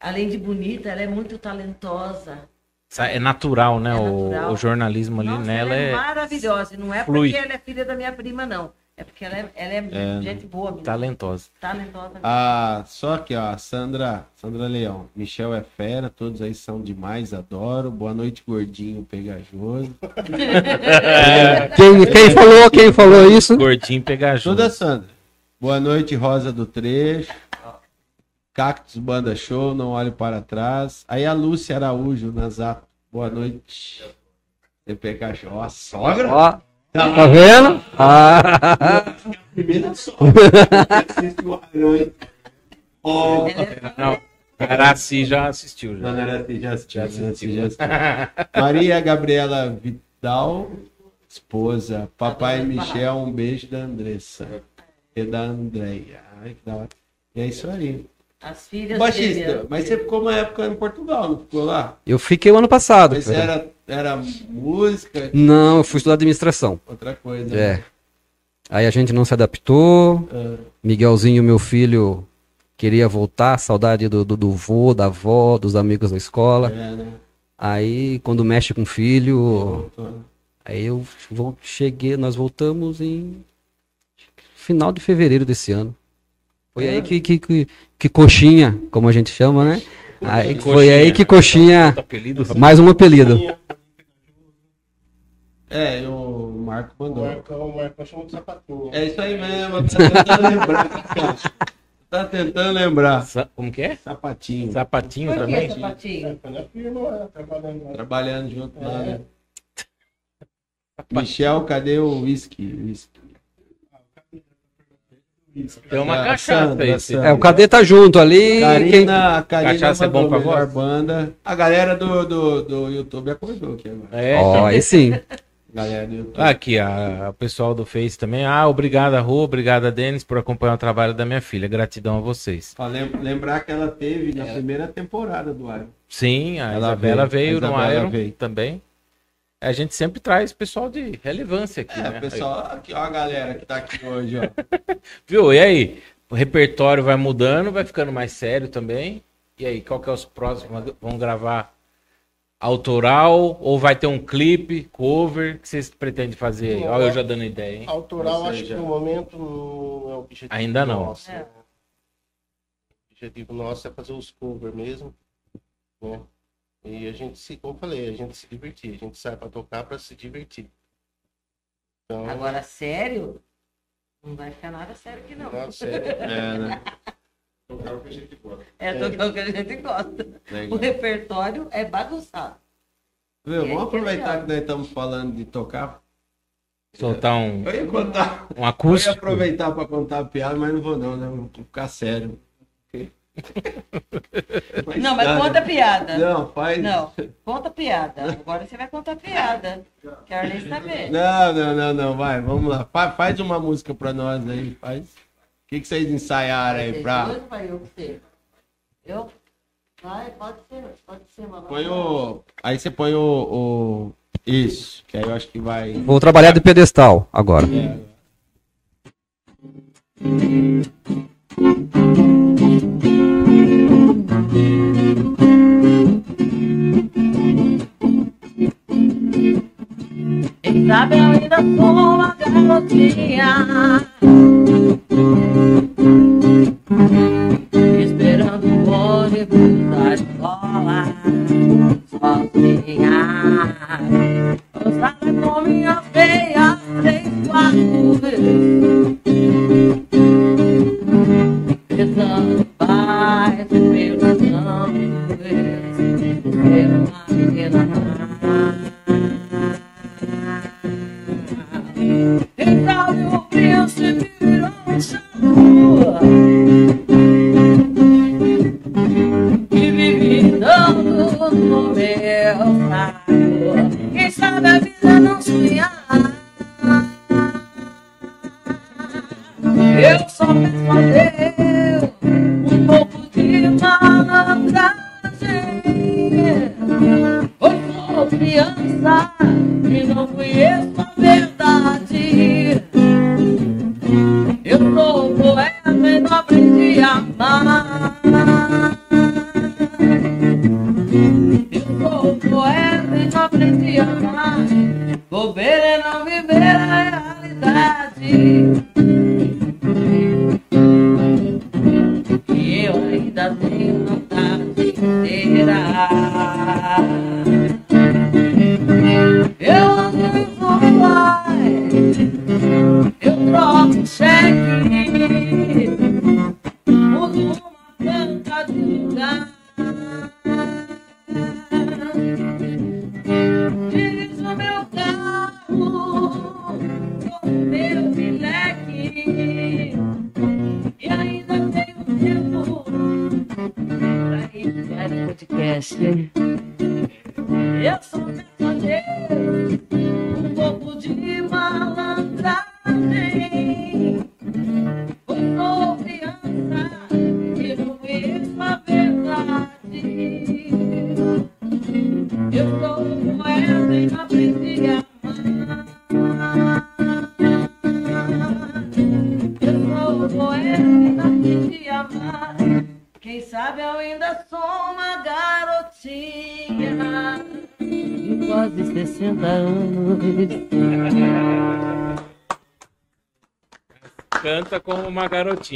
além de bonita, ela é muito talentosa. Sa- É natural, né? É o- natural. O, jornalismo ali Nossa, nela ela é, é maravilhosa. E não é flui. porque ela é filha da minha prima, não. É porque ela é, ela é, É, gente boa, menina. talentosa. talentosa. Ah, só aqui, ó, a Sandra, Sandra Leão. Michel é fera, todos aí são demais, adoro. Boa noite, gordinho pegajoso. *laughs* Quem, quem falou, quem falou isso? Gordinho pegajoso. Toda Sandra. Boa noite, Rosa do Trecho. Cactus Banda Show, não olhe para trás. Aí a Lúcia Araújo, na Zap. Boa noite. CPK Show. Ó, a sogra. Ó, tá vendo? Ah, Primeira sogra. Assiste o Arão, hein? Ó. Não, Araci já assistiu. Já. Era assim, já assistiu, Já assistiu. já assistiu. *laughs* Maria Gabriela Vidal, esposa. Papai Adoro Michel, um beijo da Andressa. E da Andréia. Ai, que da hora. E é isso aí. As filhas Baixista, mas você ficou uma época em Portugal, não ficou lá? eu fiquei o ano passado. Mas era, era música, Não, eu fui estudar administração. outra coisa. É. Aí a gente não se adaptou. Ah, Miguelzinho, meu filho, queria voltar, saudade do, do, do vô, da avó, dos amigos da escola. é, né? Aí, quando mexe com filho, Tô- aí eu vol- cheguei, nós voltamos em final de fevereiro desse ano. Foi aí que, que, que, que coxinha, como a gente chama, né? Aí, foi aí que coxinha, Apelido, mais um apelido. É, o Marco O mandou. Marcão, o Marcão chama de sapatinho. É isso aí mesmo, tá tentando lembrar. *laughs* Tá tentando lembrar. Sa- Como que é? Sapatinho. Sapatinho Por que, também? sapatinho? Foi na firma lá, trabalhando. Trabalhando junto lá, né? Michel, cadê o whisky? Tem uma Ah, cachaça Sandra, aí. Sandra. É, o Cadê tá junto ali. quem- Karina, a Karina Cachaça é bom pra melhor voz? banda. A galera do, do, do YouTube acordou aqui agora. É. Ó, aí sim. Galera do YouTube. Aqui, a, o pessoal do Face também. Ah, obrigada, Rô, obrigada, Denis, por acompanhar o trabalho da minha filha. Gratidão a vocês. Ó, lem- lembrar que ela teve na primeira temporada do Iron. Sim, a Ela Isabela veio, veio, a no Isabela Iron veio. também. A gente sempre traz pessoal de relevância aqui, É, né? pessoal, aqui, ó, a galera que tá aqui hoje, ó. *laughs* Viu? E aí? O repertório vai mudando, vai ficando mais sério também. E aí, qual que é os próximos? Vão gravar autoral ou vai ter um clipe, cover? O que vocês pretendem fazer aí? Olha eu já dando ideia, hein? Autoral, acho que no momento não é o objetivo Ainda não. nosso. É. né? O objetivo nosso é fazer os covers mesmo, né? E a gente se, como eu falei, a gente se divertir. A gente sai pra tocar pra se divertir. Então, Agora, sério? Não vai ficar nada sério aqui, não. não, sério. *laughs* É, né? É tocar o que a gente gosta. O Legal. repertório é bagunçado. É, vamos que aproveitar que nós estamos falando de tocar. Soltar um, Eu ia contar. um Eu ia acústico. aproveitar para contar a piada, mas não vou não, né? Vou ficar sério. Não, mas conta a piada. Não, faz. Não, conta a piada. Agora você vai contar a piada. Quero nem saber. Não, não, não, não, vai, vamos lá. Fa- Faz uma música pra nós aí, faz. O que, que vocês ensaiaram aí Vocês pra. dois, vai eu você. Eu? Vai, pode ser, pode ser, mamãe. Põe o. Aí você põe o, o- Isso, que aí eu acho que vai. Vou trabalhar de pedestal agora. É. Sabe eu ainda sou uma garotinha. Esperando o ônibus da escola Sozinha. Saio com minha feia Três, vezes Pensando paz Pelos anos Ser uma menina Quem sabe o príncipe virou um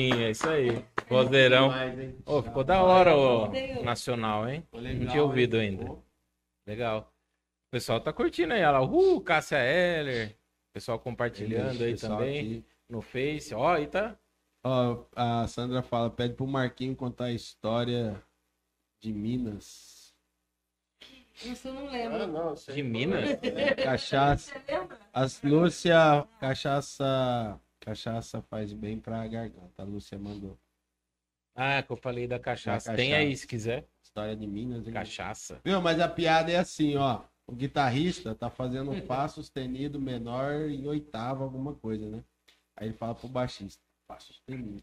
uma garotinha, isso aí. Vozeirão. Ô, ficou da hora o nacional, hein? Ficou Não legal, tinha ouvido hein? ainda. Legal. O pessoal tá curtindo aí, olha lá. Uh, Cássia Heller. Pessoal compartilhando aí Pessoal também aqui. no Face. Ó, aí tá. Ó, a Sandra fala, pede pro Marquinho contar a história de Minas. Isso eu não Ah, lembro. não, isso aí De Minas? Cachaça. Você lembra? As Lúcia, cachaça, cachaça faz bem pra garganta. A Lúcia mandou. Ah, que eu falei da cachaça. Da Tem cachaça. aí, se quiser. História de Minas. hein? Cachaça. Viu, mas a piada é assim, ó. O guitarrista tá fazendo um *laughs* Fá sustenido menor em oitava, alguma coisa, né? Aí ele fala pro baixista, Fá sustenido.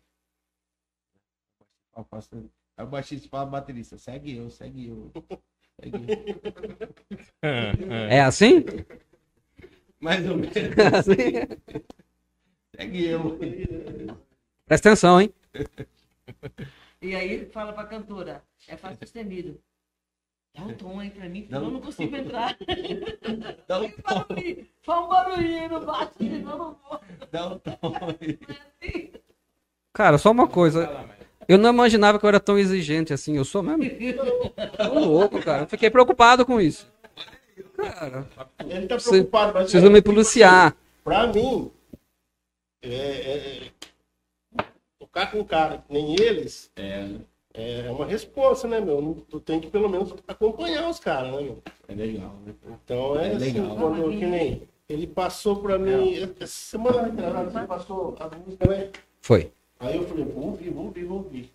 Fá sustenido. Aí o baixista fala pro baterista, segue eu, segue eu. Segue eu. *laughs* É assim? *laughs* Mais ou menos, assim? Segue eu. Presta atenção, hein? E aí ele fala pra cantora, é fácil sustenido. Dá um tom aí pra mim, senão eu não consigo entrar. *laughs* Dá um tom, faz um barulhinho no baixo, senão eu não vou. dá um tom *laughs* aí. Cara, só uma coisa. Eu não imaginava que eu era tão exigente assim. Eu sou mesmo. Tô louco, cara. Eu fiquei preocupado com isso. Cara, Ele tá Você- preocupado, mas preciso me policiar. Pra mim, é, é- é- tocar com um cara que nem eles É, é uma resposta, né, meu? Tu tem que pelo menos acompanhar os caras, né, meu? é legal, né? Então é, É assim, legal. quando que nem ele passou pra mim, essa semana retrasada, você passou a música, né? Foi. Aí eu falei, vou ouvir, vou ouvir, vou ouvir.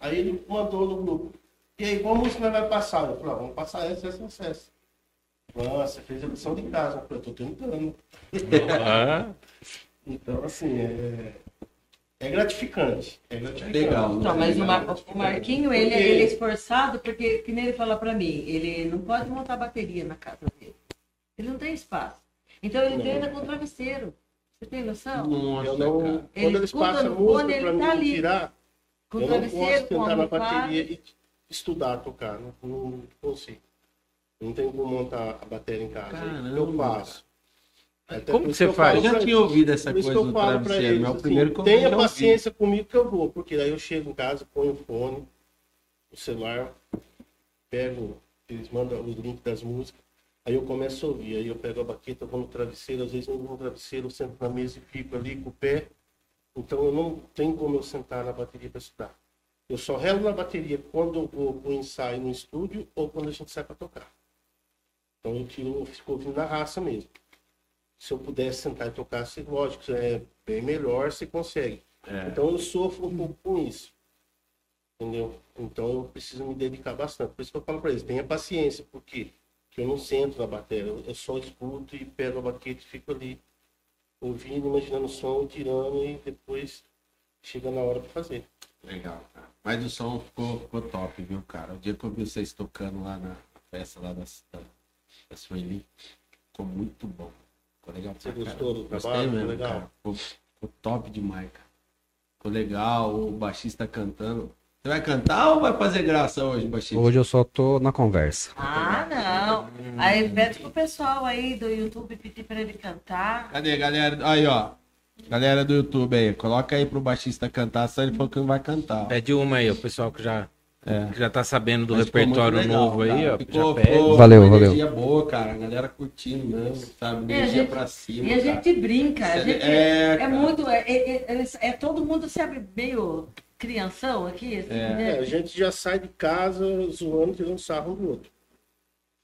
Aí ele mandou no grupo. E aí, qual música nós vai passar? Eu falei, ah, vamos passar essa, essa, essa, essa. Nossa, fez a lição de casa. Eu falei, tô tentando. Ah, Então, assim, é, é gratificante. É gratificante. Legal, né? Então, mas o, Mar- o Marquinho, ele, Porque- ele é esforçado porque, que nem ele fala pra mim, ele não pode montar bateria na casa dele. Ele não tem espaço. Então ele Não. treina com travesseiro. Você tem noção? Nossa, Eu não, quando Ele eles passam música mim tá ali. tirar, Com eu não travesseiro, posso com sentar na bateria e estudar tocar. Não, não consigo. Não tenho como montar a bateria em casa. Caramba, eu faço. Até Como que você eu faz? Eu já pra- tinha ouvido essa Por isso coisa que eu do falo pra travesseiro, eles, é o assim, primeiro que eu tenha ouvi. paciência comigo que eu vou, porque daí eu chego em casa, ponho o fone, o celular, pego, eles mandam os links das músicas, aí eu começo a ouvir, aí eu pego a baqueta, vou no travesseiro, às vezes não vou no travesseiro, eu sento na mesa e fico ali com o pé, então eu não tenho como eu sentar na bateria para estudar. Eu só relo na bateria quando eu vou pro ensaio no estúdio ou quando a gente sai para tocar. Então eu tiro, eu fico ouvindo na raça mesmo se eu pudesse sentar e tocar, se- lógico, é bem melhor, você consegue. É. Então eu sofro um pouco com isso. Entendeu? Então eu preciso me dedicar bastante. Por isso que eu falo para eles, tenha paciência, porque que eu não sento na bateria, eu, eu só escuto e pego a baqueta e fico ali ouvindo, imaginando o som, tirando e depois chega na hora para fazer. Legal, cara. Mas o som ficou, ficou top, viu, cara? O dia que eu vi vocês tocando lá na festa lá da, da, da Sueli, ficou muito bom. Ficou legal. Você pra gostou do Gostei trabalho? mesmo, Legal. cara. Ficou, ficou top demais, cara. Ficou legal, o baixista cantando. Você vai cantar ou vai fazer graça hoje, baixista? Hoje eu só tô na conversa. Ah, não. Aí pede pro pessoal aí do YouTube pedir pra ele cantar. Cadê, galera? Aí, ó. Galera do YouTube aí, coloca aí pro baixista cantar, só ele falou que não vai cantar. Pede uma aí, o pessoal que já, É. já tá sabendo do Mas repertório legal, novo aí, cara. ó. Ficou, ficou Valeu, uma valeu. energia boa, cara. A galera curtindo mesmo, sabe? E a Energia gente- pra cima. E a cara. gente brinca, a gente É, é, muito. É, é- é- é todo mundo sabe meio crianção aqui, assim, É. né? É, a gente já sai de casa zoando, tirando sarro um do outro.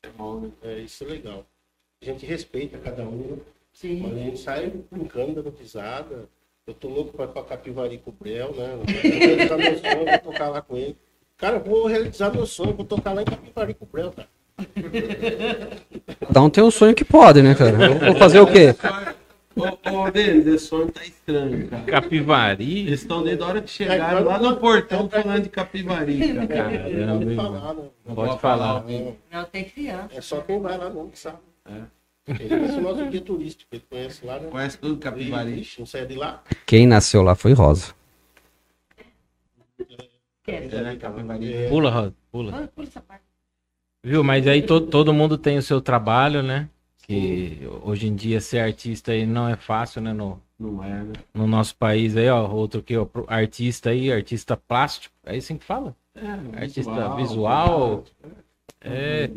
É bom, né? É, isso é legal. A gente respeita cada um, mas a Sim. gente sai brincando, dando risada. Eu tô louco pra, pra Capivari com o Brel, né? *laughs* Eu meu sonho, vou tocar lá com ele. Cara, eu vou realizar meu sonho, vou tocar lá em Capivari com o Brel, cara. Um tem um sonho que pode, né, cara? Eu Vou fazer o quê? Ô, ô, Denis, esse som tá estranho, cara. Capivari. Eles estão desde a hora que chegaram lá no portão falando de Capivari, cara. Caramba, Não falar, né? Não Pode falar. vivo. Não tem criança. É só quem vai lá não que sabe. É. Esse é nosso guia turístico, ele conhece lá, né? Conhece tudo Capivari. Ixi, não saia de lá. Quem nasceu lá foi Rosa. É, né, Capivari. É, Pula, Rod, pula. Pula- pula essa parte. Viu? Mas aí to- todo mundo tem o seu trabalho, né? Que hoje em dia ser artista aí não é fácil, né? No, Não é, né? no nosso país aí, ó. Outro aqui, ó. Artista aí, artista plástico. É assim que fala? É, Artista visual. É.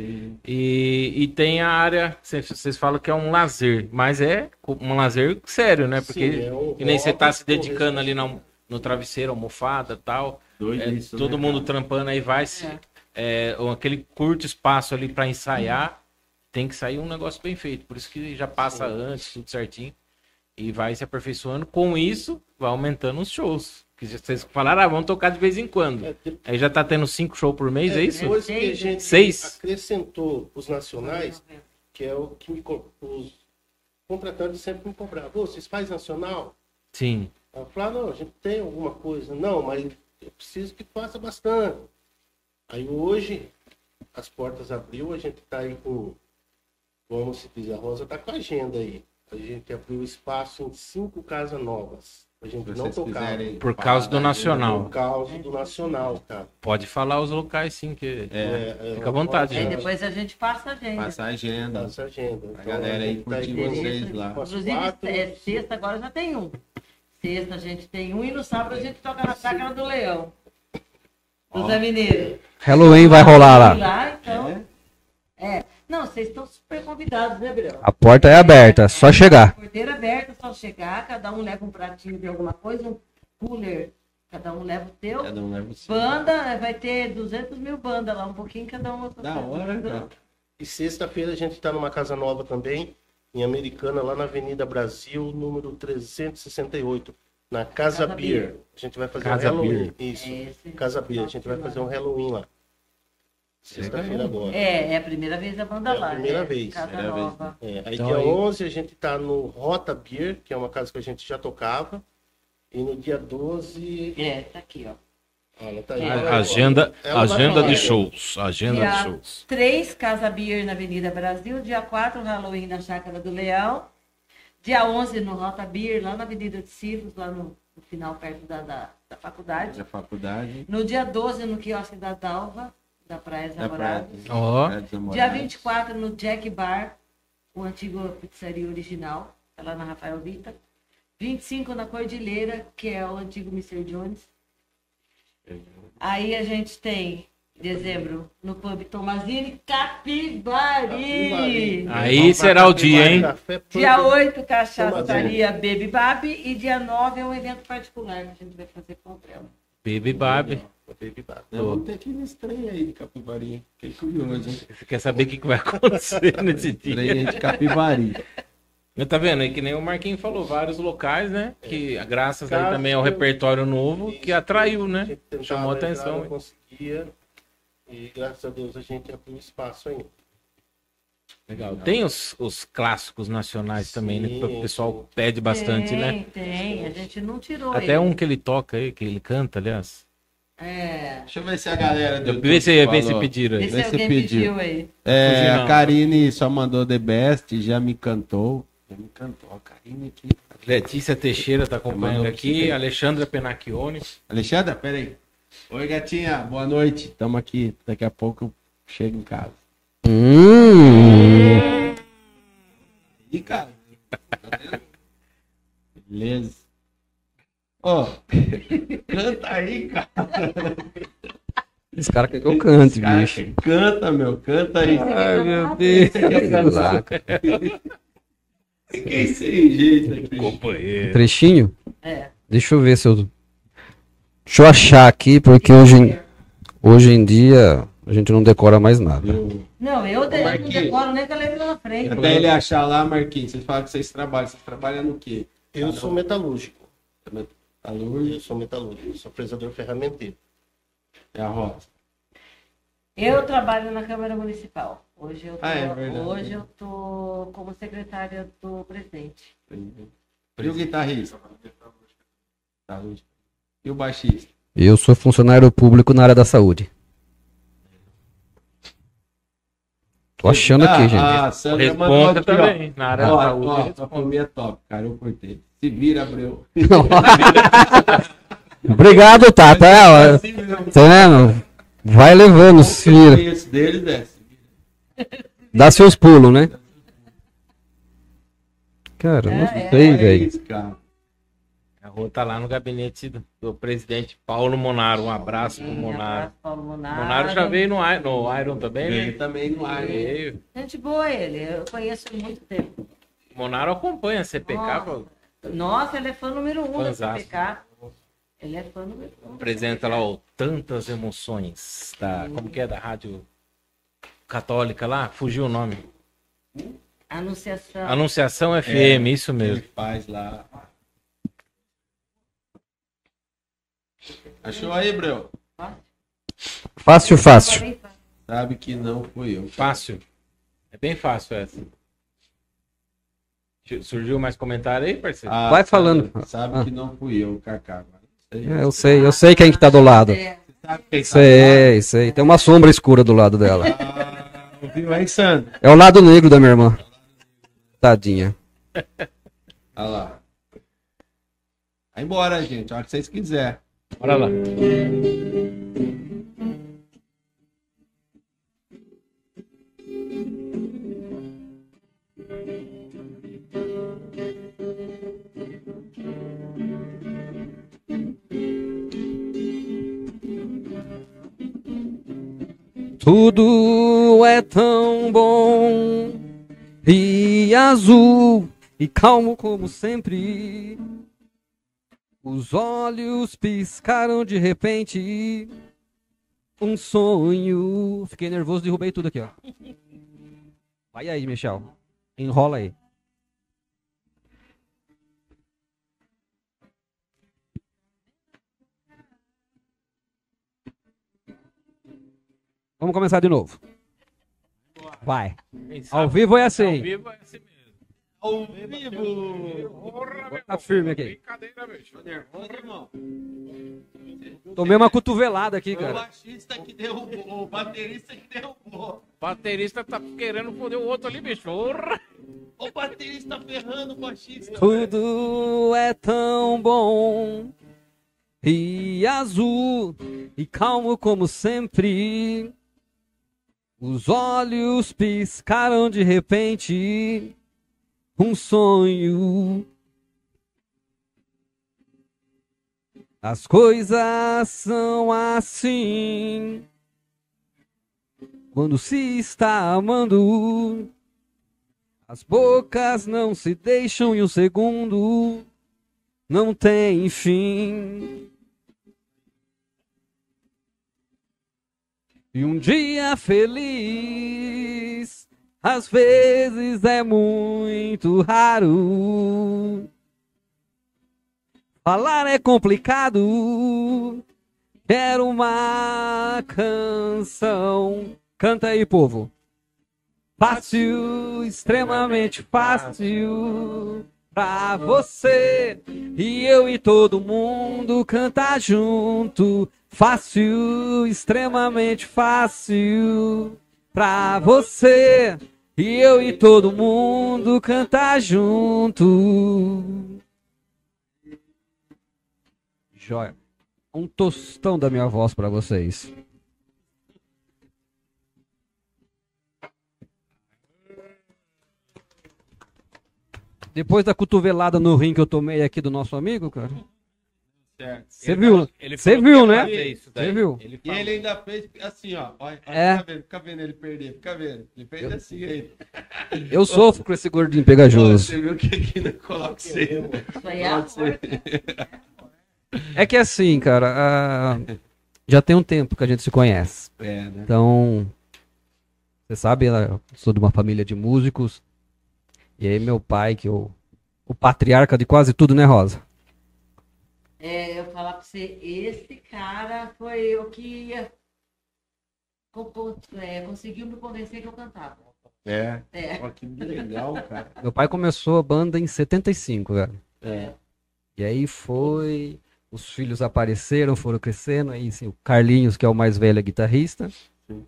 E, e tem a área, vocês vocês falam que é um lazer, mas é um lazer sério, né? Porque Sim, é que nem você tá se dedicando ali no, no travesseiro, almofada tal. Doido É, isso, todo né, mundo cara? trampando aí vai se. é, ou aquele curto espaço ali para ensaiar, tem que sair um negócio bem feito. Por isso que já passa antes, tudo certinho. E vai se aperfeiçoando. Com isso, vai aumentando os shows. Que vocês falaram, ah, vamos tocar de vez em quando. É, de- Aí já tá tendo cinco shows por mês, é, isso? Depois que a gente Seis? acrescentou os nacionais, que é o que me, os contratantes sempre me cobravam. "Ô, vocês fazem nacional? Sim. Eu falava, não, a gente tem alguma coisa. Não, mas eu preciso que faça bastante. Aí hoje, as portas abriu, a gente está aí com, vamos se diz, a Rosa está com a agenda aí. A gente abriu espaço em cinco casas novas. A gente não quiserem Por causa do Nacional. Por causa do Nacional, cara. Pode falar os locais, sim, que. É, É, Fica à vontade, Aí gente. depois a gente passa a gente. Passa a agenda. Nossa agenda. A galera aí Então, a gente curtir tá vocês lá. Inclusive, quatro- é, sexta agora já tem um. Sexta a gente tem um e no sábado a gente toca na chácara do Leão. Do Zé Mineiro. Halloween vai rolar lá. Lá, então. É. Não, vocês estão super convidados, né, Breu? A porta é aberta, é só chegar. Porteira aberta, só chegar, cada um leva um pratinho de alguma coisa, um cooler, cada um leva o teu. Cada um leva o seu. Banda, vai ter 200 mil bandas lá, um pouquinho cada um. Da hora, cara. E sexta-feira a gente está numa casa nova também, em Americana, lá na Avenida Brasil, número 368, na Casa, Casa Beer. Beer. A gente vai fazer Casa um Halloween. Isso, É esse. Casa Beer. A gente vai fazer um Halloween lá. Sexta-feira agora. É, é a primeira vez a banda É a lá. primeira né? vez. Casa Primeira vez, nova. É, aí Então dia aí- 11 a gente está no Rota Beer, que é uma casa que a gente já tocava. E no dia 12. É, tá aqui, ó. Olha, tá. É. Agenda, ela agenda de shows. Agenda de Dia shows. 3, Casa Beer na Avenida Brasil. Dia 4, Halloween na Chácara do Leão. Dia 11, no Rota Beer, lá na Avenida de Cifros, lá no, no final, perto da, da, da faculdade. Da faculdade. No dia 12, no quiosque da Dalva, da Praia dos. Namorados. Dos Dia Namorados. 24, no Jack Bar, o antigo pizzaria original, tá lá na Rafael Vita. 25 na Cordilheira, que é o antigo Mr. Jones. Aí a gente tem dezembro no pub Tomazini, Capivari. Capivari. Aí será o dia, hein? Café, Dia 8, cachaçaria Baby Babi. E dia 9 é um evento particular que a gente vai fazer com o. Baby Babi. Baby Vamos ter que ir nesse trem aí de Capivari. Fiquei curioso, hein? Você quer saber o que que vai acontecer *laughs* nesse dia? Trem de Capivari. Tá vendo? É que nem o Marquinhos falou, vários locais, né? Que graças aí também ao repertório novo, que atraiu, né? Chamou entrar, atenção. Não conseguia. E graças a Deus a gente abriu espaço ainda. Legal. Tem os, os clássicos nacionais também, né? Que o Sim, pessoal pede bastante, tem, né? Tem, a gente não tirou Até ele. um que ele toca aí, que ele canta, aliás. É. Deixa eu ver se a galera Vê se, vê se pediram aí. Vê se Vê se pediu. pediu aí. É, a Karine só mandou The Best, já me cantou. Me cantou. A Karine aqui. Letícia Teixeira tá acompanhando aqui. Alexandra Penacchione. Alexandra, peraí. Oi, gatinha. Boa noite. Tamo aqui. Daqui a pouco eu chego em casa. Hum. Ih, cara. Beleza. Ó, canta aí, cara. Esse cara quer que eu cante, bicho. Canta, meu. Canta aí. Ai, meu Deus. Caraca. Fiquei sem jeito aqui. Companheiro. Trechinho? É. Deixa eu ver se eu. Deixa eu achar aqui, porque hoje, em- hoje em dia a gente não decora mais nada. Não, eu, de, não decoro nem que eu na frente. Até ele achar lá, Marquinhos, vocês falam que vocês trabalham. Vocês trabalham no quê? Eu sou metalúrgico. Luz Eu sou metalúrgico. Eu sou fresador ferramenteiro. é a rosa. Eu trabalho na Câmara Municipal. Hoje eu tô, Ah, é hoje eu tô como secretária do presidente. E o guitarrista? E o baixista? Eu sou funcionário público na área da saúde. Tô achando aqui, gente. Ah, Sandra mandou aqui, ó. também. Na área Ó, da saúde. ó, responde. a família é top, cara. Eu curtei. Se vira, Abreu. *laughs* *laughs* Obrigado, Tata. Ó, Assim mesmo. Tá vendo? Vai levando, se vira. se vira. Dá seus pulos, né? Cara, É, não é. sei, É velho. A rua tá lá no gabinete do, do presidente Paulo Monaro. Um abraço pro Sim, Monaro. abraço, Paulo Monaro. Monaro já veio no, no Iron também, Ele né? também no? Veio. Gente boa ele, eu conheço ele há muito tempo. Monaro acompanha a CPK, Nossa. pô. Nossa, ele é fã número um da Fãzaço. CPK. Ele é fã um. apresenta lá o Tantas Emoções, da, como que é, da rádio católica lá, fugiu o nome. Anunciação. Anunciação FM, isso Ele mesmo. faz lá. Achou aí, Breu? Fácil, fácil. Sabe que não fui eu. Fácil. É bem fácil essa. Surgiu mais comentário aí, parceiro? Ah, Vai sabe- falando. Sabe Ah. que não fui eu, Cacá. É, eu sei, eu sei quem que tá do lado. É, Sei, sei. Tem uma sombra escura do lado dela. Ah, Viu aí, Sandro? É o lado negro da minha irmã. Tadinha. *laughs* Olha lá. Vai embora, gente. A hora que vocês quiserem. Bora lá. Tudo é tão bom e azul e calmo como sempre. Os olhos piscaram de repente. Um sonho. Fiquei nervoso, derrubei tudo aqui, ó. Vai aí, Michel. Enrola aí. Vamos começar de novo. Vai. Ao vivo é Ao assim. vivo é assim mesmo. Ao vivo. Porra, meu Tá firme aqui. Brincadeira, bicho. Nervoso, irmão. Tomei uma cotovelada aqui, O cara. baixista que derrubou, o baterista que derrubou. O baterista tá querendo foder o outro ali, bicho. Porra. O baterista ferrando o baixista. Tudo é tão bom e azul e calmo como sempre. Os olhos piscaram de repente. Um sonho. As coisas são assim. Quando se está amando. As bocas não se deixam em um segundo, não tem fim. E um dia feliz às vezes é muito raro. Falar é complicado. Quero uma canção. Canta aí, povo. Fácil, extremamente fácil pra você e eu e todo mundo cantar junto. Fácil, extremamente fácil pra você e eu e todo mundo cantar junto. Joia. Um tostão da minha voz pra vocês. Depois da cotovelada no rim que eu tomei aqui do nosso amigo, cara. Você Ele viu? falou- ele Você viu, né? Você viu? Ele E ele ainda fez assim, ó. Olha, É. Fica vendo, fica vendo ele perder, fica vendo. Ele fez assim aí. Eu sofro com esse gordinho pegajoso. Você viu que aqui não coloca você. Isso aí é amor. É que assim, cara, ah, já tem um tempo que a gente se conhece. É, né? Então, você sabe, eu sou de uma família de músicos. E aí meu pai, que é o, o patriarca de quase tudo, né, Rosa? É, eu falar pra você, esse cara foi o que é, conseguiu me convencer que eu cantava. É. É. Que legal, cara. Meu pai começou a banda em 75, velho. É. E aí foi, os filhos apareceram, foram crescendo, aí assim, o Carlinhos, que é o mais velho, é guitarrista.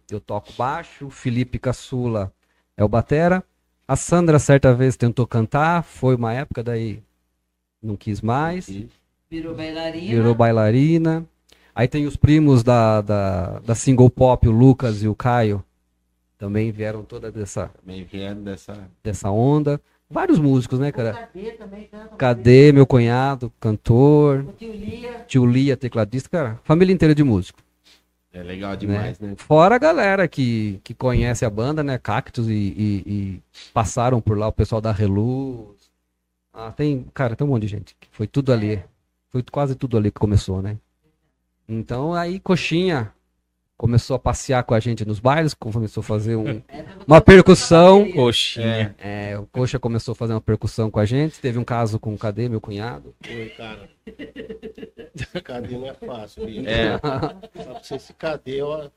Eu toco baixo, o Felipe Caçula é o batera. A Sandra certa vez tentou cantar, foi uma época daí não quis mais, E- Virou bailarina. virou bailarina. Aí tem os primos da, da, da single pop, o Lucas e o Caio, também vieram toda dessa, Também vieram dessa. dessa onda. Vários músicos, né, cara? Cadê também canta. Cadê meu cunhado, cantor, O tio Lia. tio Lia, tecladista, cara, família inteira de músico. É legal demais, né? Fora a galera que, que conhece a banda, né, Cactus, e, e- e passaram por lá, o pessoal da Reluz. Ah, tem, cara, tem um monte de gente. que Foi tudo ali. Foi quase tudo ali que começou, né? Então aí Coxinha começou a passear com a gente nos bailes, começou a fazer um, É, uma percussão. Coxinha. É, o Coxa começou a fazer uma percussão com a gente. Teve um caso com o Cadê, meu cunhado. Oi, cara. Cadê não é fácil, filho. É. Fala pra você, esse cadê, ó.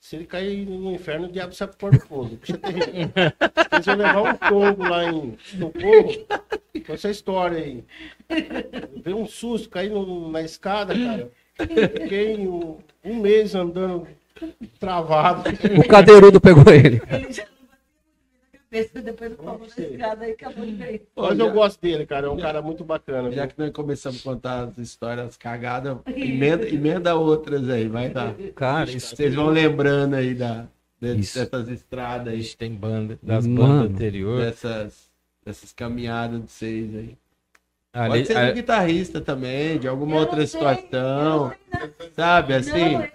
Se ele cair no inferno, o diabo sabe pôr no fogo. Bicho é terrível. Se eu levar um tombo lá em Socorro, com essa história aí. Veio um susto, caí no- na escada, cara. Fiquei um, um mês andando travado. O cadeirudo pegou ele. *laughs* Ele já não bateu muito na cabeça, depois do escada e acabou de ver. Mas eu gosto dele, cara. É um cara muito bacana. Já viu? que nós começamos a contar as histórias cagadas, *laughs* emenda, emenda outras aí, vai lá. Cara, isso Vocês vão lembrando aí da, dessas estradas A aí, gente tem banda das Mano. bandas anteriores. dessas, dessas caminhadas de vocês aí. Ali- Pode ser de guitarrista também, de alguma Eu outra situação, sabe? não. Assim,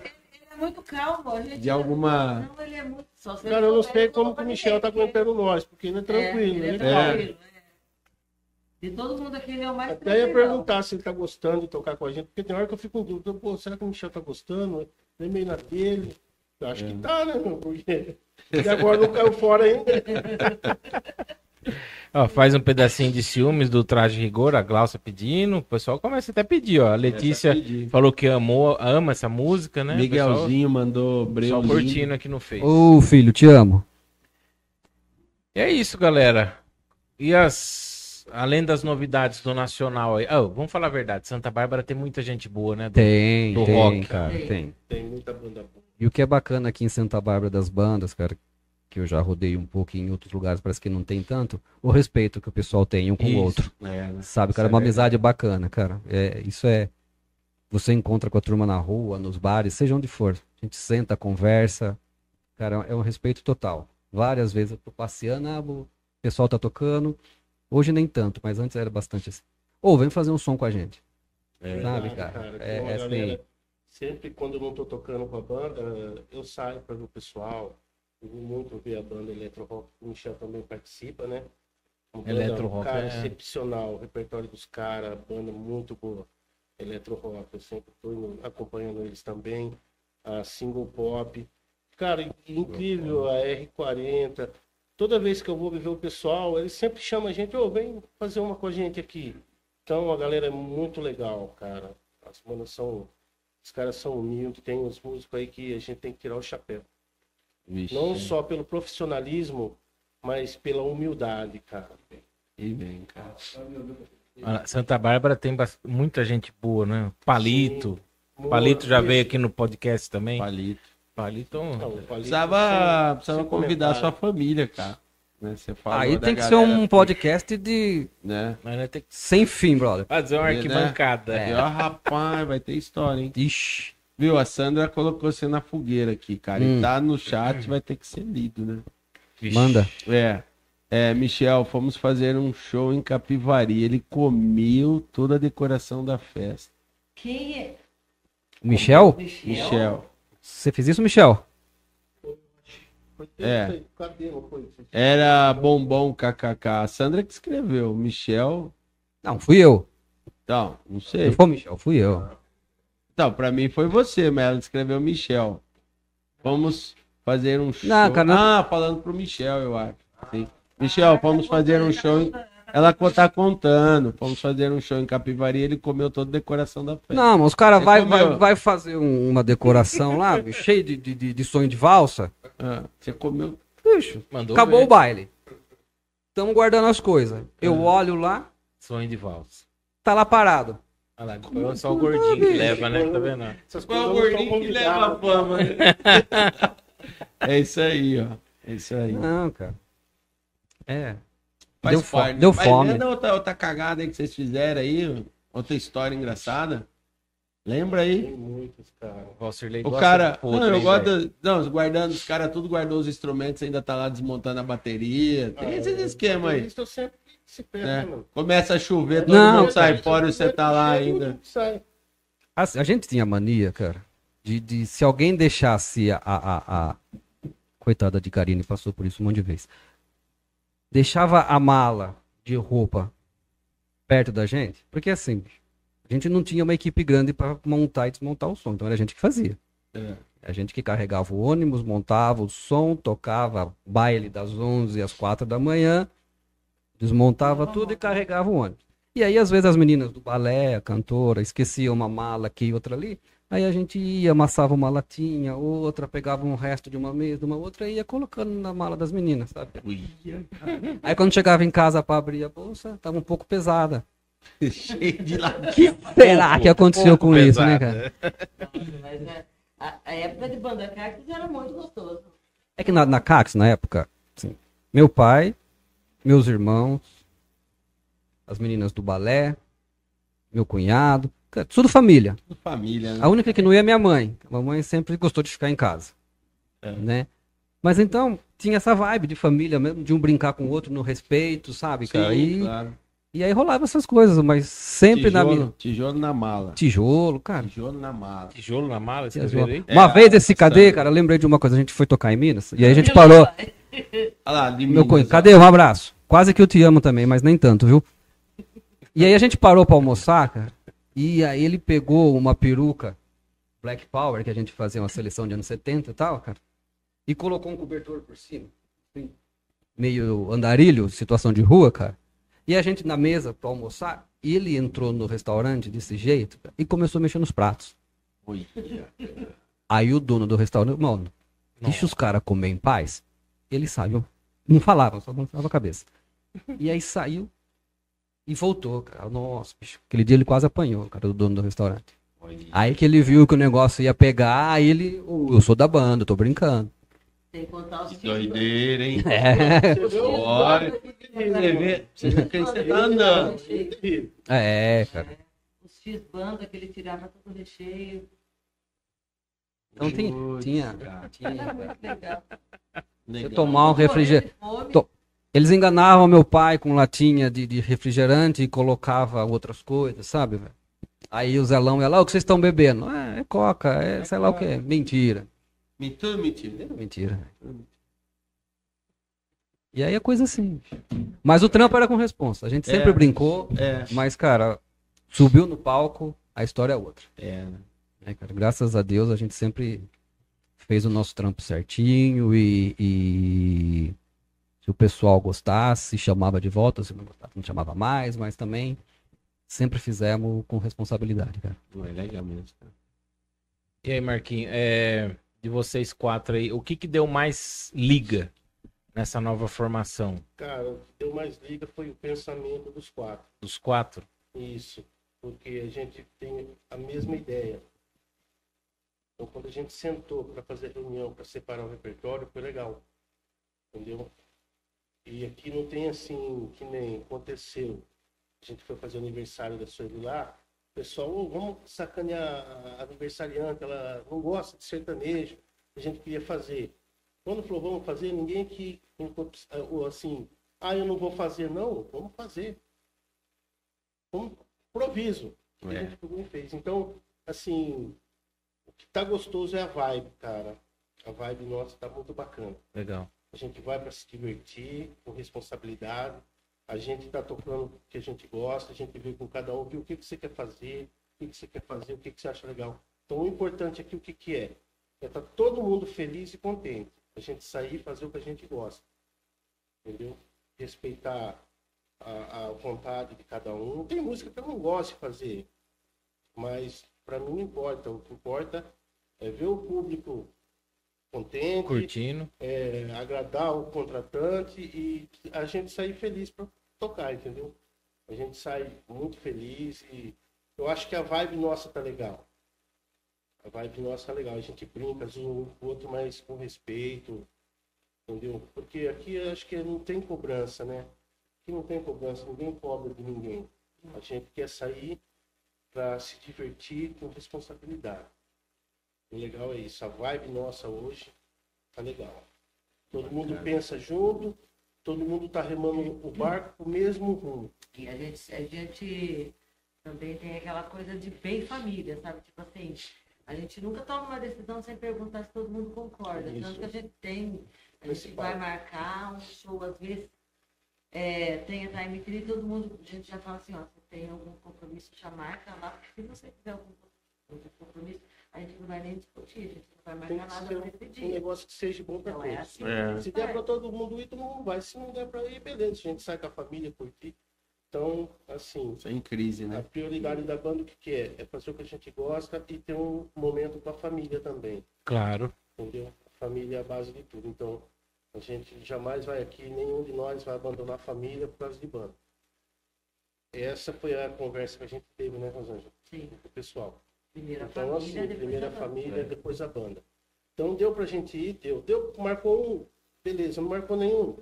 É muito calmo. A gente de alguma. Não, ele é muito. Só Cara, eu não sei como o Michel tá aguentando nós, porque ele é tranquilo, ele é ele é calmo. tranquilo. é. De todo mundo aqui, ele é o mais Até ia perguntar se ele tá gostando de tocar com a gente, porque tem hora que eu fico em dúvida, pô, será que o Michel tá gostando? Ele meio na dele. Eu acho que tá, né, meu? Porque *laughs* e agora não caiu fora ainda. *laughs* Ó, faz um pedacinho de ciúmes do traje rigor, a Glaucia pedindo. O pessoal começa até a pedir, ó. A Letícia falou que amou, ama essa música, né? Miguelzinho mandou Pessoal, breu. pessoal lindo. curtindo aqui no Face. Ô, filho, te amo. E é isso, galera. E as. Além das novidades do Nacional aí. Ah, vamos falar a verdade. Santa Bárbara tem muita gente boa, né? Do- Tem, do tem, rock. cara, Tem. tem. Tem muita banda boa. E o que é bacana aqui em Santa Bárbara das bandas, cara, que eu já rodei um pouco em outros lugares, parece que não tem tanto, o respeito que o pessoal tem um com Isso. o outro. É, né? Sabe, cara, Isso é uma amizade bacana, cara. É, isso é. Você encontra com a turma na rua, nos bares, seja onde for. A gente senta, conversa. Cara, é um respeito total. Várias vezes eu tô passeando, ah, o pessoal tá tocando. Hoje nem tanto, mas antes era bastante assim. Ou vem fazer um som com a gente. É. Sabe, Verdade, cara? Tem É, é galera- assim. Sempre quando eu não tô tocando com a banda, eu saio para ver o pessoal. Muito ver a banda Eletro Rock. O Michel também participa, né? Uma Eletro Rock, Cara, é. excepcional. O repertório dos caras, banda muito boa. Eletro Rock. Eu sempre indo- acompanhando eles também. A Single Pop. Cara, incrível. A R40. toda vez que eu vou ver o pessoal, eles sempre chamam a gente, ô, vem fazer uma com a gente aqui. Então a galera é muito legal, cara. As manas são. Os caras são humildes, tem uns músicos aí que a gente tem que tirar o chapéu. Vixe, Não só pelo profissionalismo, mas pela humildade, cara. E vem, cara. Santa Bárbara tem muita gente boa, né? Palito. Muito- Palito já veio aqui no podcast também. Palito. Palito. Não, o Palito Precisava, sem- precisava sem convidar sua comentário. família, cara. Né? Aí tem que ser um podcast de Né? Que sem fim, brother. fazer uma Né? arquibancada. E, ó, rapaz, vai ter história, hein? Ixi. Viu? A Sandra colocou você na fogueira aqui, cara. Hum. E tá no chat, vai ter que ser lido, né? Vixe. Manda. É. É, Michel, fomos fazer um show em Capivari. Ele comeu toda a decoração da festa. Quem é? Michel? Michel. Você fez isso, Michel? Foi- É. Não foi? Era bombom kkk. A Sandra que escreveu. Michel. Não, fui eu. Então, não Não sei. foi o Michel, fui eu. Então, pra mim foi você, mas ela escreveu Michel. Vamos fazer um show. Não, cara, não- Ah, falando pro Michel, eu acho. Sim. Michel, vamos fazer um show. Em... Ela tá contando. Vamos fazer um show em Capivari. Ele comeu toda a decoração da festa. Não, mas os caras vai, comeu? vai, vai fazer um- uma decoração lá, *laughs* cheio de, de, de- de sonho de valsa. Ah, você comeu. Bicho, Mandou acabou ver. o baile. Estamos guardando as coisas. Eu olho lá, Sonho de valsa. tá lá parado. Olha lá, depois é só o gordinho que leva, né? Tá vendo? Essas Qual é o gordinho que leva a fama? *laughs* é isso aí, ó. É isso aí. Não, cara. É. Faz deu fo- parte. deu Mas fome. lembra outra, outra cagada aí que vocês fizeram aí? Outra história engraçada? Lembra aí? Tem muitos, cara. O O cara. não, eu gosto. Não, guardando, os caras tudo guardou os instrumentos, ainda tá lá desmontando a bateria. Tem Ah, esse esquema aí. Isso eu sempre se perde, né? mano. Começa a chover, todo Não, mundo sai fora e você tá lá ainda. Sai. A, a gente tinha mania, cara, de, de se alguém deixasse a, a, a, a- Coitada de Karine, passou por isso um monte de vezes. Deixava a mala de roupa perto da gente, porque assim, a gente não tinha uma equipe grande para montar e desmontar o som, então era a gente que fazia. É. A gente que carregava o ônibus, montava o som, tocava baile das 11 às 4 da manhã, desmontava tudo e carregava o ônibus. E aí, às vezes, as meninas do balé, a cantora, esqueciam uma mala aqui e outra ali. Aí a gente ia, amassava uma latinha, outra, pegava um resto de uma mesa, de uma outra e ia colocando na mala das meninas, sabe? Aí quando chegava em casa para abrir a bolsa, tava um pouco pesada. *laughs* Cheio de lá. que será que aconteceu com isso, né, cara? Mas é, a, a época de banda cactus era muito gostoso. É que na, na Cax, na época, assim, meu pai, meus irmãos, as meninas do balé, meu cunhado, tudo família. Família, né? A única que não ia é minha mãe. A mamãe sempre gostou de ficar em casa. Né? Mas então, tinha essa vibe de família mesmo, de um brincar com o outro no respeito, sabe, cara? Sim, e, claro. e aí rolava essas coisas, mas sempre na minha. Tijolo, tijolo na mala. Tijolo, cara. Tijolo na mala. Tijolo na mala, Tijolo. escreveram aí? Uma É, vez esse cadê, cara, lembrei de uma coisa. A gente foi tocar em Minas, e aí a gente parou. Olha lá, de Meu Minas, cunhado, ó. cadê? Um abraço. Quase que eu te amo também, mas nem tanto, viu? E aí a gente parou pra almoçar, cara. E aí ele pegou uma peruca Black Power, que a gente fazia uma seleção de anos 70 e tal, cara. E colocou um cobertor por cima. assim, meio andarilho, situação de rua, cara. E a gente na mesa pra almoçar, e ele entrou no restaurante desse jeito cara, e começou a mexer nos pratos. Ui. Aí o dono do restaurante, mano, deixa os caras comer em paz. Ele saiu. Não falava, só balançava a cabeça. E aí saiu e voltou, cara. Nossa, bicho. Aquele dia ele quase apanhou, cara, do dono do restaurante. Aí que ele viu que o negócio ia pegar, aí ele. "Ô, eu sou da banda, eu tô brincando. Sem contar os Que doideira, hein? É, Olha, você vê, quem você tá andando. é, cara. Os X-banda que ele tirava todo o recheio. Então tinha. Putz, tinha, tinha Muito legal. Legal. tomar um refrigerante. Eles enganavam meu pai com latinha de, de refrigerante e colocava outras coisas, sabe, velho? Aí o Zelão ia lá, o que vocês estão bebendo? "Ah, é coca, é sei lá o que. Mentira. Mentira, mentira. Mentira. E aí é coisa assim. Mas o trampo era com responsa. A gente sempre É. brincou, É, mas, cara, subiu no palco, a história é outra. é, né? né, cara? Graças a Deus a gente sempre fez o nosso trampo certinho e, e se o pessoal gostasse, chamava de volta, se não gostasse, não chamava mais, mas também sempre fizemos com responsabilidade, cara. É legal mesmo. cara. E aí, Marquinhos, é, de vocês quatro aí, o que que deu mais liga nessa nova formação Cara, o que deu mais liga foi o pensamento dos quatro. dos quatro? Isso, porque a gente tem a mesma ideia. Então, quando a gente sentou para fazer reunião, para separar o repertório, foi legal. Entendeu? E aqui não tem assim, que nem aconteceu. A gente foi fazer o aniversário da Sueli lá. O pessoal, "Ô, vamos sacanear a aniversariante, ela não gosta de sertanejo. A gente queria fazer. Quando falou, vamos fazer, ninguém aqui, ou assim, ah, eu não vou fazer, não, vamos fazer. Vamos improviso. que a É. gente pegou e fez. Então, assim, o que tá gostoso é a vibe, cara. A vibe nossa tá muito bacana. Legal. A gente vai para se divertir, com responsabilidade. A gente tá tocando o que a gente gosta, a gente vê com cada um, vê o que, que você quer fazer, o que, que você quer fazer, o que, que você acha legal. Então, o importante aqui, o que, que é? É estar todo mundo feliz e contente. A gente sair e fazer o que a gente gosta. Entendeu? Respeitar a, a vontade de cada um. Tem música que eu não gosto de fazer, mas para mim não importa. O que importa é ver o público contente, Curtindo. é, agradar o contratante e a gente sair feliz para tocar, entendeu? A gente sai muito feliz e eu acho que a vibe nossa tá legal. A vibe nossa tá legal. A gente brinca, zoa um com o outro, mas com respeito, entendeu? Porque aqui eu acho que não tem cobrança, né? Aqui não tem cobrança, ninguém cobra de ninguém. A gente quer sair para se divertir com responsabilidade. O legal é isso. A vibe nossa hoje tá legal. Todo mundo pensa junto, todo mundo tá remando o barco pro mesmo rumo. E a gente, a gente também tem aquela coisa de bem família, sabe? Tipo assim, a gente nunca toma uma decisão sem perguntar se todo mundo concorda. Isso. Tanto que a gente tem, a gente vai marcar um show, às vezes é, tem a time free, todo mundo, a gente já fala assim, ó, tem algum compromisso, já marca lá, porque se você tiver algum compromisso, a gente não vai nem discutir, a gente não vai marcar nada para esse um negócio que seja bom para é todos. assim. É. Se der para todo mundo ir, todo mundo vai. Se não der para ir, beleza. A gente sai com a família, curtir. Então, assim, Sem crise, a né? prioridade da banda o que, que é? É fazer o que a gente gosta e ter um momento com a família também. Claro. Entendeu? A família é a base de tudo. Então, a gente jamais vai aqui, nenhum de nós vai abandonar a família por causa de banda. Essa foi a conversa que a gente teve, né, Rosângela? Sim, Com o pessoal. primeira Então, família, assim, depois primeira a banda. família, depois a banda. Então, deu pra gente ir, deu. Deu, marcou um, beleza, não marcou nenhum.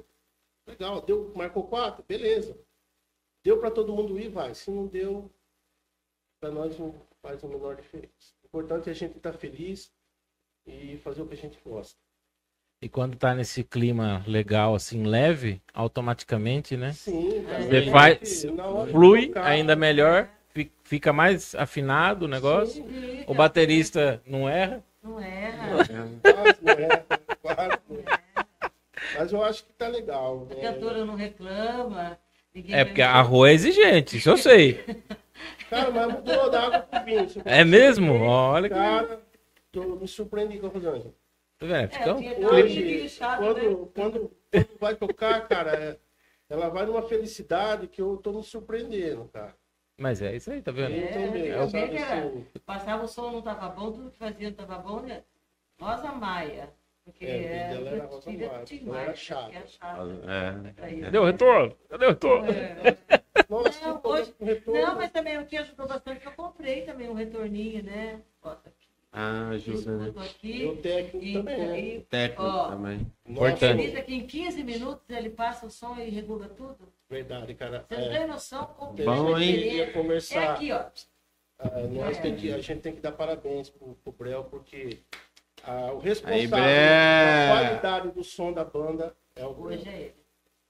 Legal, deu, marcou quatro, beleza. Deu pra todo mundo ir, vai. Se não deu, pra nós não faz a menor diferença. O importante é a gente estar feliz e fazer o que a gente gosta. E quando tá nesse clima legal, assim, leve, automaticamente, né? Sim, cara. Você A faz- Flui tocar, ainda melhor, fi- fica mais afinado o negócio. sim, O baterista não erra. Não erra. quase não é, quase não é. Mas eu acho que tá legal. A né? cantora não reclama. É porque a rua é exigente, isso eu sei. *laughs* Cara, mas mudou da água pro vinho. É mesmo? Olha que. Cara, tô, me surpreendi com a Rosângela. Tá vendo? É, Fica um- Hoje, lixado, né? quando, quando, quando vai tocar, cara, é- ela vai numa felicidade que eu tô me surpreendendo, cara. Mas é isso aí, tá vendo? Eu também, eu vi que era- assim, Passava o som, não tava bom, tudo que fazia não tava bom, né? Rosa Maia. Porque É, era é Rosa Maia, ela era Maia, chata. que é. É. O retorno? Cadê o retorno? É. Nossa, Não, que hoje- retorno. Não, mas também o que ajudou bastante, eu comprei também um retorninho, né? Bota Ah, ajuda, né? aqui. E o técnico E, também, né? e Técnico Ó. também. Importante. acredita que em 15 minutos ele passa o som e regula tudo? Verdade, cara. Você não É, tem noção como que Bom, ele hein? queria É conversar. aqui, ó. Ah, nós É. tem que, a gente tem que dar parabéns pro, pro Brel, porque ah, o responsável Aí, pela qualidade do som da banda é o Brel. Hoje é ele.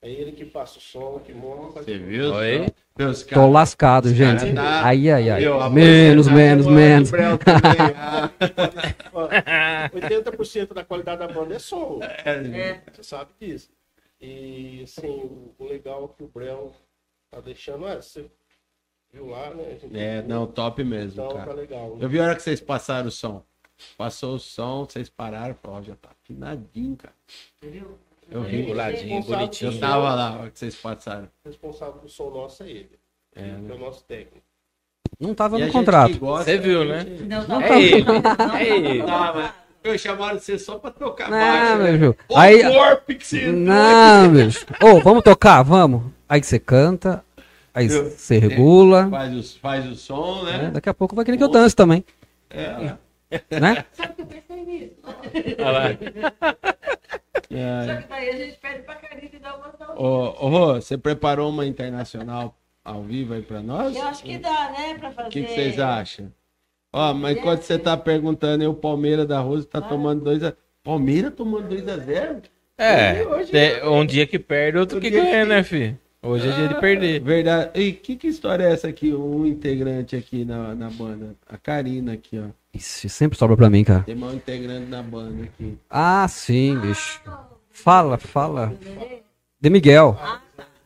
É ele que passa o som, que monta. Você viu? Oi? só? Meus Tô lascado, gente. cara tá- Ai, ai, ai. Meu, Menos, porcentagem menos, menos. Brel também. Ah, Ó, 80% da qualidade da banda é som. É. Você sabe disso. E, assim, o, legal é que o Brel tá deixando. É, você viu lá, né? É, não, top mesmo, Então tá cara. legal. Eu vi a hora que vocês passaram o som. Passou o som, vocês pararam, falou, ó, já tá afinadinho, cara. Entendeu? Eu vi. Reguladinho, bonitinho. Eu tava lá, que vocês passaram. O responsável do som nosso é ele. É, Ele né? é o nosso técnico. Não tava E no contrato. gosta, Você viu, né? gente- Não, não, É não, ele. não, não, É ele. não, mas eu chamaram você só pra tocar Não, baixo. né? meu filho. Ô, Aí, corpo que você não, bicho. Ô, vamos tocar? Vamos. Aí você canta, aí você regula. Faz o, faz o som, né? né? Daqui a pouco vai querer que eu dance também, É. né? Sabe que eu pensei nisso? Olha lá. *laughs* É. Só que daí a gente pede pra Karine dar uma salva. Ô, ô, Rô, você preparou uma internacional ao vivo aí pra nós? Eu acho que dá, né, pra fazer. O que, que vocês acham? Ó, mas enquanto você tá perguntando aí, o Palmeiras da Rose tá tomando 2 a Palmeiras tomando 2 a 0 É, Hoje- tem- um dia que perde, outro Um que ganha, que- né, fi? Hoje é dia de perder. Verdade. E que, que história é essa aqui? Um integrante aqui na, na banda. A Karina aqui, ó. Ixi, sempre sobra pra mim, cara. Tem um integrante na banda aqui. Ah, sim, bicho. Fala, fala. De Miguel.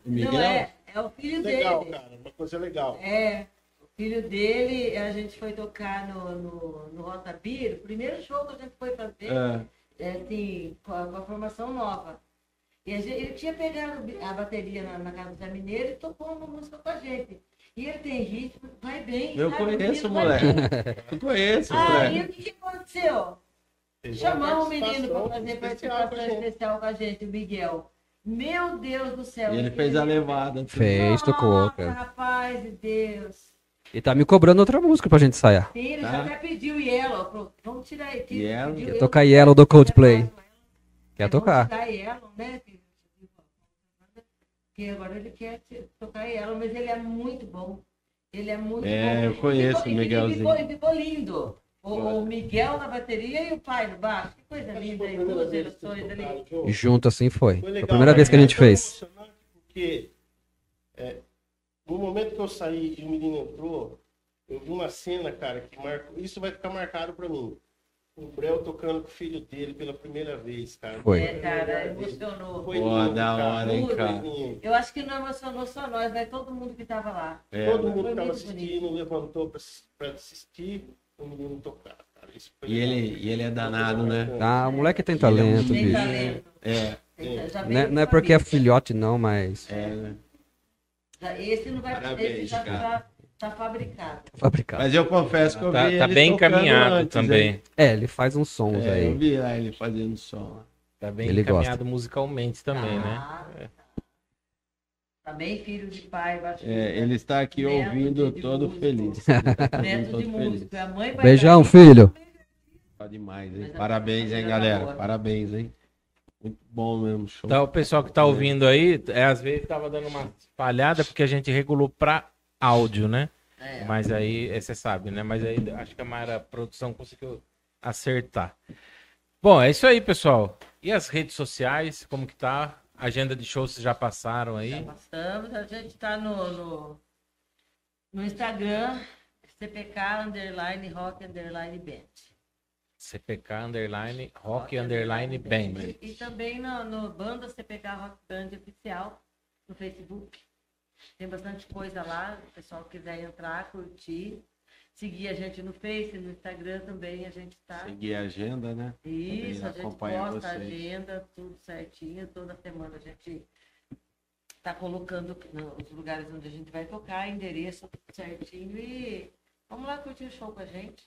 Miguel? Não é, é o filho Legal, dele. cara. Uma coisa legal. É, o filho dele, a gente foi tocar no, no, no Rota Beer, o primeiro show que a gente foi fazer, É. é, assim, com a, com a formação nova. E a gente- ele tinha pegado a bateria na, na casa do Zé Mineiro e tocou uma música com a gente. E ele tem ritmo, vai bem. Eu conheço, moleque. *laughs* Eu conheço, Aí moleque. o que, que aconteceu? Chamamos o menino para fazer participação especial com a gente, o Miguel. Meu Deus do céu. E ele fez a levada. Fez, tocou, cara. rapaz de Deus. E tá me cobrando outra música pra gente ensaiar. Sim, ele Tá. já até pediu Yellow. falou, Vamos tirar aí. tira- Yellow? Quer tocar Yellow do Coldplay. Quer tocar. tirar Yellow, né, filho? Porque agora ele quer tocar Yellow, mas ele é muito bom. Ele é muito É, bom. eu conheço Ficou- o e- e Miguelzinho. Ficou, e ficou lindo. O, o Miguel na bateria e o pai no baixo. Que coisa que linda aí, duas que gerações ali. tocaram junto. Assim foi. Foi Foi a legal, primeira vez que a né? gente fez. Porque é, no momento que eu saí e o menino entrou, eu vi uma cena, cara, que marcou. Isso vai ficar marcado pra mim. O Brel tocando com o filho dele pela primeira vez, cara. Foi. É, cara, emocionou. Foi Pô, lindo, da hora, hein, cara? Eu acho que não emocionou só nós, mas todo mundo que tava lá. É, Todo né? mundo que tava assistindo levantou pra, pra assistir o menino tocar. Cara. E ele, e ele é danado, né? Ah, o moleque tem talento, Tem bicho. talento. É, já Não é, de não é porque é filhote, não, mas é, né? Esse não vai Parabéns, esse já cara. tá, tá fabricado. fabricado. Mas eu confesso que eu Tá, vi tá ele bem encaminhado antes, também. hein? É, ele faz uns sons É, eu aí. vi lá ele fazendo som. Tá bem Ele encaminhado musicalmente também, né? Ah, Também filho de pai. É, ele está aqui Neto ouvindo de todo músico. feliz. Tá *laughs* Neto de feliz. A mãe vai Beijão, filho. Tá demais, hein? Mas Parabéns, hein, a- galera? Parabéns, hein? Muito bom mesmo, show. Então, o pessoal que tá ouvindo aí, é, às vezes tava dando uma falhada porque a gente regulou pra áudio, né? É. Mas aí, é, você sabe, né? Mas aí acho que a Mara Produção conseguiu acertar. Bom, é isso aí, pessoal. E as redes sociais, como que tá? Agenda de shows vocês já passaram aí? Já passamos, a gente tá no, no, no Instagram, CPK underline rock underline band. CPK Underline Rock Underline Band. E, e também no, no Banda CPK Rock Band Oficial no Facebook. Tem bastante coisa lá, o pessoal que quiser entrar, curtir. Seguir a gente no Face, no Instagram também, a gente tá. Seguir a agenda, né? Isso, a gente posta a agenda, tudo certinho. Toda semana a gente tá colocando os lugares onde a gente vai tocar, endereço tudo certinho e vamos lá curtir o show com a gente.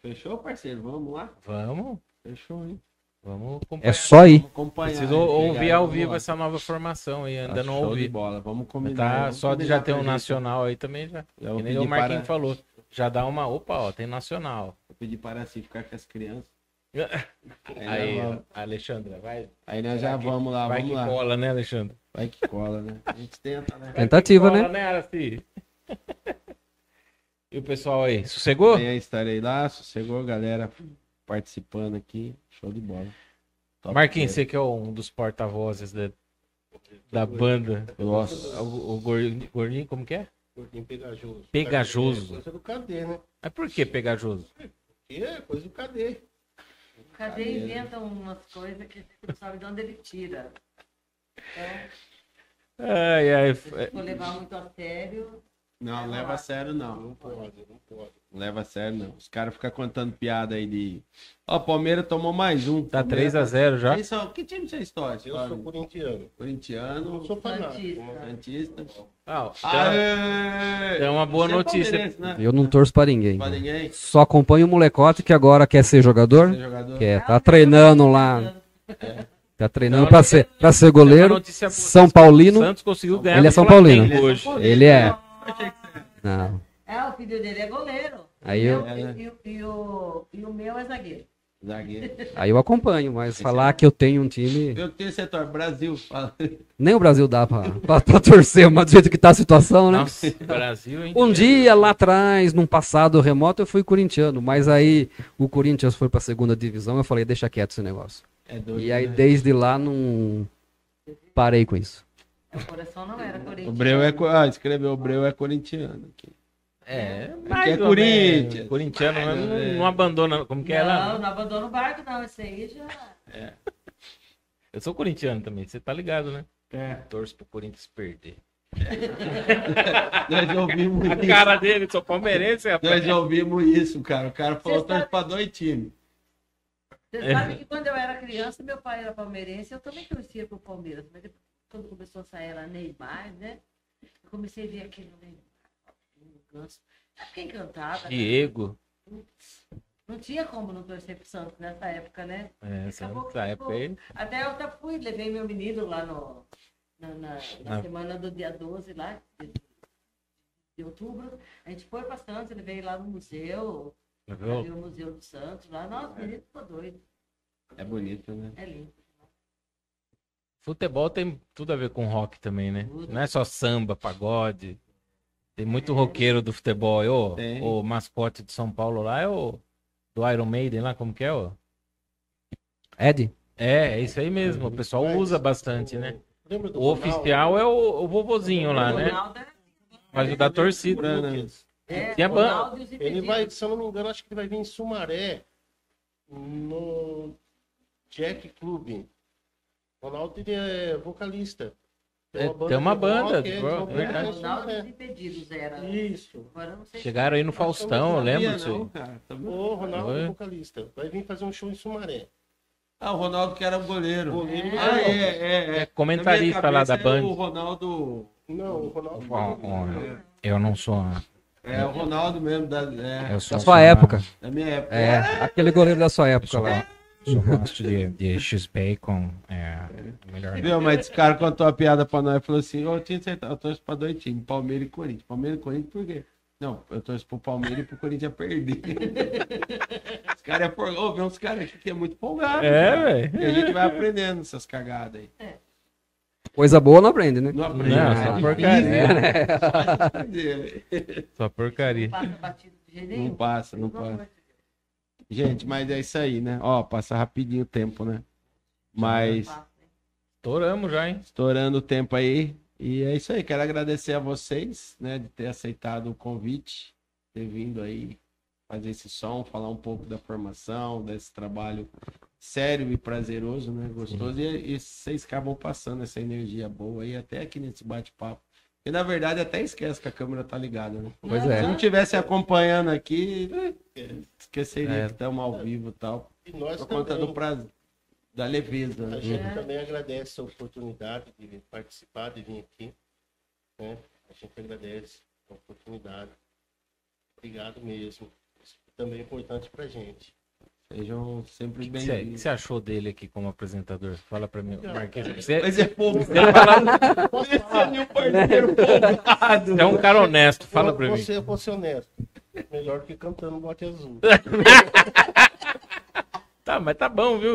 Fechou, parceiro? Vamos lá? Vamos, Fechou, hein? Vamos acompanhar. É só ir. Preciso ouvir ao vivo lá. essa nova formação aí, ainda Tá não ouvi. bola. Vamos combinar. Tá, vamos só de já ter um nacional aí também já. Eu Que nem o Marquinhos para- falou. Já dá uma. Opa, ó, tem nacional. Vou pedir para si ficar com as crianças. *laughs* Aí, Aí, vamos, Alexandra, vai. aí nós já que- vamos lá, vai vamos que lá. cola, né, Alexandre? Vai que cola, né? A gente tenta, né? Tentativa, Vai que né? cola, Araci? *laughs* e o pessoal aí, sossegou? Amanhã estarei lá, sossegou, galera participando aqui. Show de bola. Top Marquinhos, você que é um dos porta-vozes da, da banda. Nossa. O, o gordinho, gordinho, como que é? Gordinho pegajoso. Pegajoso. É coisa do cadê, né? Mas por que pegajoso? Que é coisa do cadê. Cadê inventa umas coisas que você não sabe de onde ele tira. Então, Ai, ai. se for levar muito a sério, Não, leva a sério não. Não pode, não pode. Leva a sério não. Os caras ficam contando piada aí de. Ó, o Palmeiras tomou mais um. Tá Palmeiras 3x0 já. Vocês são- Que time vocês torcem? Eu sou corintiano. Eu Corintiano, não sou fanático. Santista. mas- Santista. Ah, tem, Aê! tem uma boa Você é notícia. palmeirense, né? Eu não torço pra ninguém. Pra ninguém? Só acompanho o molecote que agora quer ser jogador. Ser jogador? Quer, tá treinando lá. Tá treinando pra não ser, pra ser goleiro. São Paulino. Santos conseguiu ganhar. Ele é São Paulino. Hoje. Ele é. Não. É, o filho dele é goleiro. Aí E eu, o- E, o- e o, o meu é zagueiro. Zagueiro. aí eu acompanho, mas falar que eu tenho um time. Eu tenho setor Brasil. Fala. Nem o Brasil dá pra, pra, pra torcer, mas do jeito que tá a situação, né? Nossa, *laughs* Brasil, hein? Um dia lá atrás, num passado remoto, eu fui corintiano, mas aí o Corinthians foi pra segunda divisão, eu falei, deixa quieto esse negócio. É doido, E aí né? desde lá não parei com isso. O coração não era O corintiano. Breu é. Ah, escreveu o Breu é corintiano. aqui. É, Aqui mais é ou Corinthians. Corintiano não, menos. não abandona. Como que é Não, lá? não abandona o barco, não. Esse aí já. Eu sou corintiano também, você tá ligado, né? É. Torço pro Corinthians perder. *laughs* Nós já ouvimos A isso. cara dele, sou palmeirense, rapaz. Nós já ouvimos isso, cara. O cara falou torce sabe- pra dois times. Você É. sabe que quando eu era criança, meu pai era palmeirense, eu também torcia pro Palmeiras. Mas depois, quando começou a sair era Neymar, né? Eu comecei a ver aquele Neymar, Eu fiquei encantada. né? Diego. Não tinha como não torcer pro Santos nessa época, né? É, essa, Acabou que essa época aí. Até eu até fui, levei meu menino lá no, na, na- na Ah. semana do dia 12, lá, de, de outubro. A gente foi para Santos, ele veio lá no museu, Viu? viu o Museu do Santos lá. Nossa, o menino ficou doido. É bonito, né? É lindo. Futebol tem tudo a ver com rock também, né? Tudo. Não é só samba, pagode. Tem muito roqueiro do futebol. aí, ô. O mascote de São Paulo lá é o do Iron Maiden lá, como que é, ó? Ed? É, é isso aí mesmo. O pessoal usa bastante, né? O oficial é o, o vovozinho lá, o né? Ronaldo é, Mas o da torcida. Lucas. é, Tinha ban- e Ele vai, se eu não me engano, acho que ele vai vir em Sumaré, no Jack Club. Ronaldo ele é vocalista. É, tem uma de banda, rock, de é, rock, banda verdade. Ronaldo era. Isso. Agora eu não sei se- Chegaram aí no Faustão, eu lembro Não, cara. Tá. O Ronaldo Oi? é vocalista. Vai vir fazer um show em Sumaré. Ah, o Ronaldo que era o goleiro. Goleiro Ah, é, é, é. É comentarista lá da cabeça é Band. O Ronaldo. Não, o Ronaldo. Eu não sou. É o Ronaldo mesmo, da, é, Eu sou Da sua época. da minha época. É, aquele goleiro da sua época lá. Só gosto de, de X-Bacon. É melhor. Viu, mas esse cara contou a piada pra nós e falou assim: "Ô, eu tinha acertado, eu torço pra dois times, Palmeiras e Corinthians. Palmeiras e Corinthians por quê? Não, eu torço pro Palmeiras e pro Corinthians perder. *laughs* Os caras é por... Ô, vem uns caras aqui que é muito folgado. É, velho. E a gente vai aprendendo essas cagadas aí. Coisa boa não aprende, né? Não aprende. Não, é só difícil, porcaria. né? Só aprender, velho. Só porcaria. Passa batido de jeito nenhum. Não passa, não amor passa. Gente, mas é isso aí, né? Ó, passa rapidinho o tempo, né? Mas? Estouramos já, hein? estourando o tempo aí. E é isso aí, quero agradecer a vocês, né, de ter aceitado o convite, ter vindo aí fazer esse som, falar um pouco da formação, desse trabalho sério e prazeroso, né, gostoso. E, e vocês acabam passando essa energia boa aí até aqui nesse bate-papo. E na verdade até esquece que a câmera tá ligada, né? Pois Se é. não tivesse acompanhando aqui, esqueceria É. que estamos ao vivo e tal. E nós Por conta também. do prazer, da leveza, A né? gente também agradece a oportunidade de participar, de vir aqui. Né? A gente agradece a oportunidade. Obrigado mesmo. Isso também é importante pra gente. Sejam sempre O que você bem-vindos. achou dele aqui como apresentador? Fala pra mim, Marquinhos. Você, Mas é fogo. *laughs* você fala- Esse é meu parceiro folgado. você é um cara honesto, fala pra mim. Você, eu ser honesto. Melhor que cantando bote azul. *laughs* Tá, mas tá bom, viu?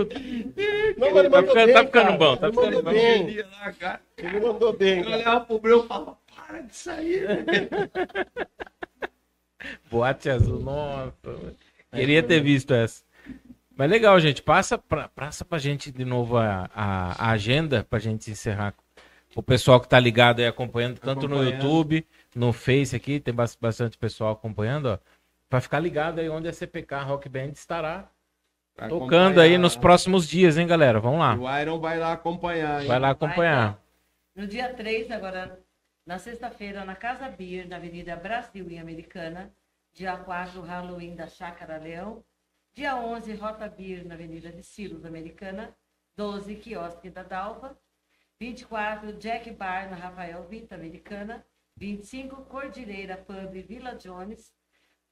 Não, mas ele Tá ficando- bem, tá ficando cara. bom, tá Ele ficando mandou bom. bem. Ele mandou bem. Eu olhava pro Breu e falava, para de sair. *laughs* Boate azul, nossa. Queria ter visto essa. Mas legal, gente. Passa pra, passa pra gente de novo a, a, a agenda pra gente encerrar. O pessoal que tá ligado aí acompanhando, tanto no Acompanhando. YouTube, no Face aqui, tem bas- bastante pessoal acompanhando, ó. Pra ficar ligado aí onde a CPK Rock Band estará Pra tocando aí nos próximos dias, hein, galera? Vamos lá. O Iron vai lá acompanhar, hein? Vai lá acompanhar. No dia 3, agora, Na sexta-feira, na Casa Beer, na Avenida Brasil, em Americana. Dia 4, Halloween da Chácara Leão. Dia 11, Rota Beer, na Avenida de Silos, Americana. 12, Quiosque da Dalva. 24, Jack Bar, na Rafael Vita, Americana. 25, Cordilheira Pub, Vila Jones.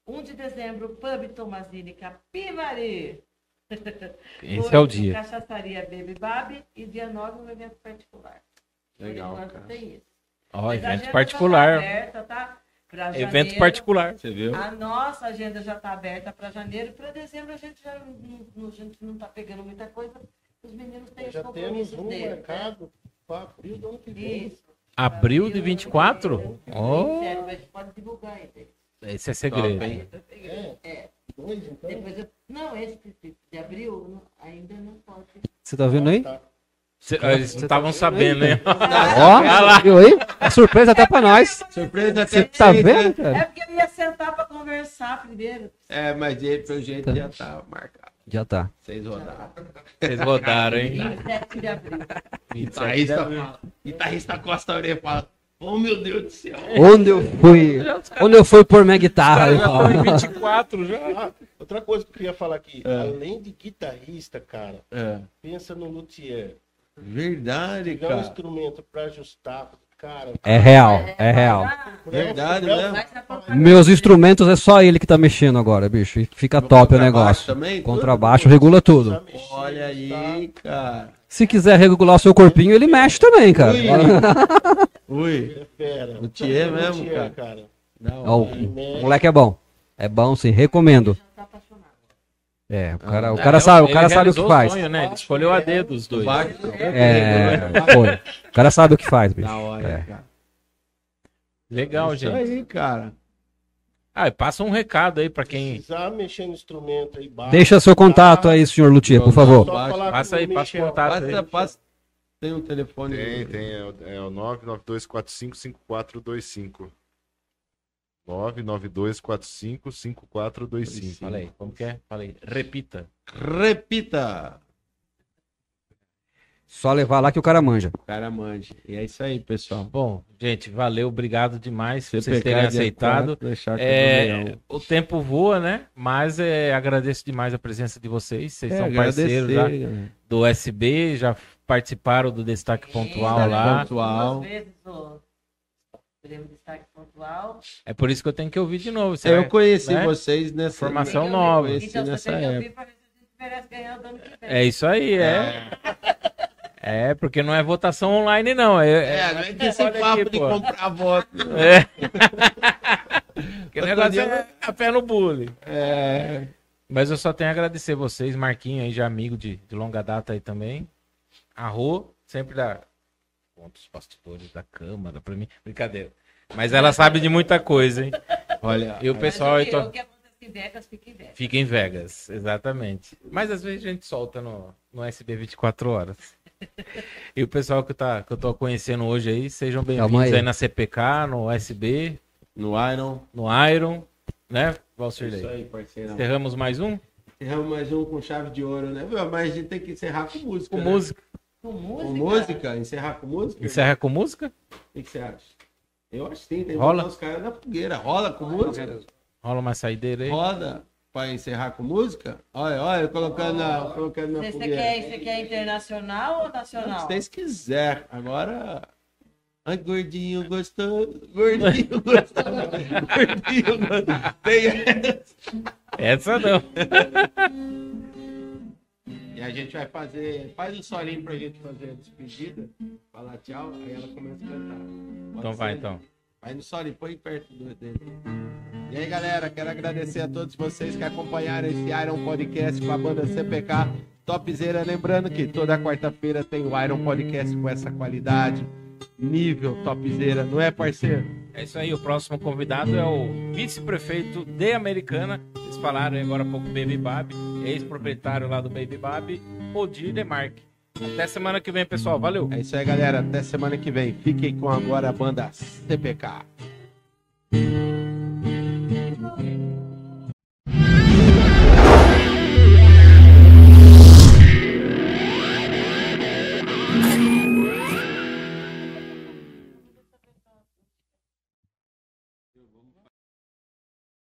1 de dezembro, Pub Tomazini Capivari. Esse é o dia. Cachaçaria Baby Babi. E dia 9, um evento particular. Legal, Por enquanto cara. tem isso. Ó, a evento agenda particular. Tá aberta, tá? Evento janeiro. particular. Você viu? A nossa agenda já está aberta para janeiro. Para dezembro a gente já não, não- a gente não está pegando muita coisa. Os meninos têm os Já temos compromissos um deles. né? marcado para abril do ano que vem. Isso. Abril de 24? Oh, Sério, mas pode divulgar aí. esse é segredo. Top, hein? É, Dois, então. depois eu, não, esse de- abril ainda não pode. Você tá vendo aí? Tá. Cê- Eles não estavam sabendo, né? Ó, viu aí? É surpresa até pra nós. Surpresa Você até tá vocês, vendo, né? cara? É porque eu ia sentar para conversar primeiro. É, mas ele, pelo jeito, já tá marcado. Já tá. Vocês rodaram. Vocês rodaram, hein? 27 de abril. 27 de Guitarrista, guitarrista Costa orelha fala: Oh meu Deus do céu. Onde eu fui? Onde eu fui pôr minha guitarra? Já Eu falo. 24 já. Outra coisa que eu queria falar aqui. É. Além de guitarrista, cara, É, pensa no luthier. Verdade, Pegar um cara. instrumento para ajustar. Cara, É real, é real. Verdade, Não, né? Meus instrumentos é só ele que tá mexendo agora, bicho. E fica top o Contrabaixo negócio. também, tudo? Contrabaixo regula tudo. Tá mexendo, Olha aí, cara. Se quiser regular o seu corpinho, ele mexe também, cara. Ui, *laughs* É fera. Luthier mesmo, cara. cara. Ó, o moleque é bom. É bom sim, recomendo. É, o cara, o É, cara ele- sabe, o cara sabe o que faz. sonho, né? Ele escolheu a dedo os dois. baixo. É, foi. O cara sabe o que faz, bicho. Da hora, É. cara. Legal, Isso gente. aí, cara. Ah, passa um recado aí pra quem. Precisar mexer no instrumento aí, baixo, Deixa seu contato aí, senhor Luthier, por favor. Passa aí, passa o contato aí. Passa. Tem um telefone. Tem, tem. É, o- é o 992455425. 992455425. Fala aí, como que é? Fala aí. Repita. Repita. Só levar lá que o cara manja. O cara manja. E é isso aí, pessoal. Bom, gente, valeu, obrigado demais por Você vocês terem aceitado. É, o tempo voa, né? Mas é, agradeço demais a presença de vocês. Vocês É, são parceiros já galera. do SB, já participaram do Destaque Pontual Destaque lá. Pontual. Duas vezes destaque pontual. É por isso que eu tenho que ouvir de novo. Você Eu vai- conheci né? vocês nessa Formação que nova. Então, nessa você tem que época. ouvir para ver se a gente merece ganhar do ano que vem. É isso aí, é. É, porque não é votação online, não. É, É, não é que esse papo aqui, de pô. comprar voto. É. Porque o Outro negócio dia- é a pé no bullying. É. Mas eu só tenho a agradecer vocês, Marquinho aí, já amigo de, de longa data aí também. A Rô, sempre dá conta os bastidores da Câmara pra mim. Brincadeira. Mas ela sabe de muita coisa, hein? Olha, E o pessoal o aí que, to- o que acontece em Vegas, fica em Vegas. fica em Vegas, exatamente. Mas às vezes a gente solta no, no SB 24 horas. E o pessoal que, tá, que eu tô conhecendo hoje aí, sejam bem-vindos aí. aí na CPK, no SB, no Iron. no Iron, né, Valsir Isso Lei? aí, parceirão. Encerramos mais um? Encerramos mais um com chave de ouro, né? Mas a gente tem que encerrar com música. Com né? música. Com Com música. música? Encerrar com música? Encerra com música? O que você acha? Eu acho que sim, tem que Rola? os caras na fogueira. Rola com música? Rola uma saideira aí. Roda pra encerrar com música? Olha, olha, colocando na, colocando na Você fogueira. quer, você quer internacional ou Se nacional? vocês quiserem. Agora. Ai, gordinho gostoso. *laughs* Gordinho gostoso. gordinho gostoso. Tem essa. Essa não. *laughs* E a gente vai fazer. Faz um solinho pra gente fazer a despedida. Falar tchau. Aí ela começa a cantar. Pode Então vai, ser? então. Vai no solinho, põe perto do dele. E aí, galera, quero agradecer a todos vocês que acompanharam esse Iron Podcast com a banda CPK Topzera. Lembrando que toda quarta-feira tem o Iron Podcast com essa qualidade, nível Topzera, não é, parceiro? É isso aí, o próximo convidado é o vice-prefeito de Americana. Falaram agora há pouco Baby Bab, ex-proprietário lá do Baby Bab, Odir Demarque. Até semana que vem, pessoal. Valeu! É isso aí, galera. Até semana que vem. Fiquem com agora a banda CPK.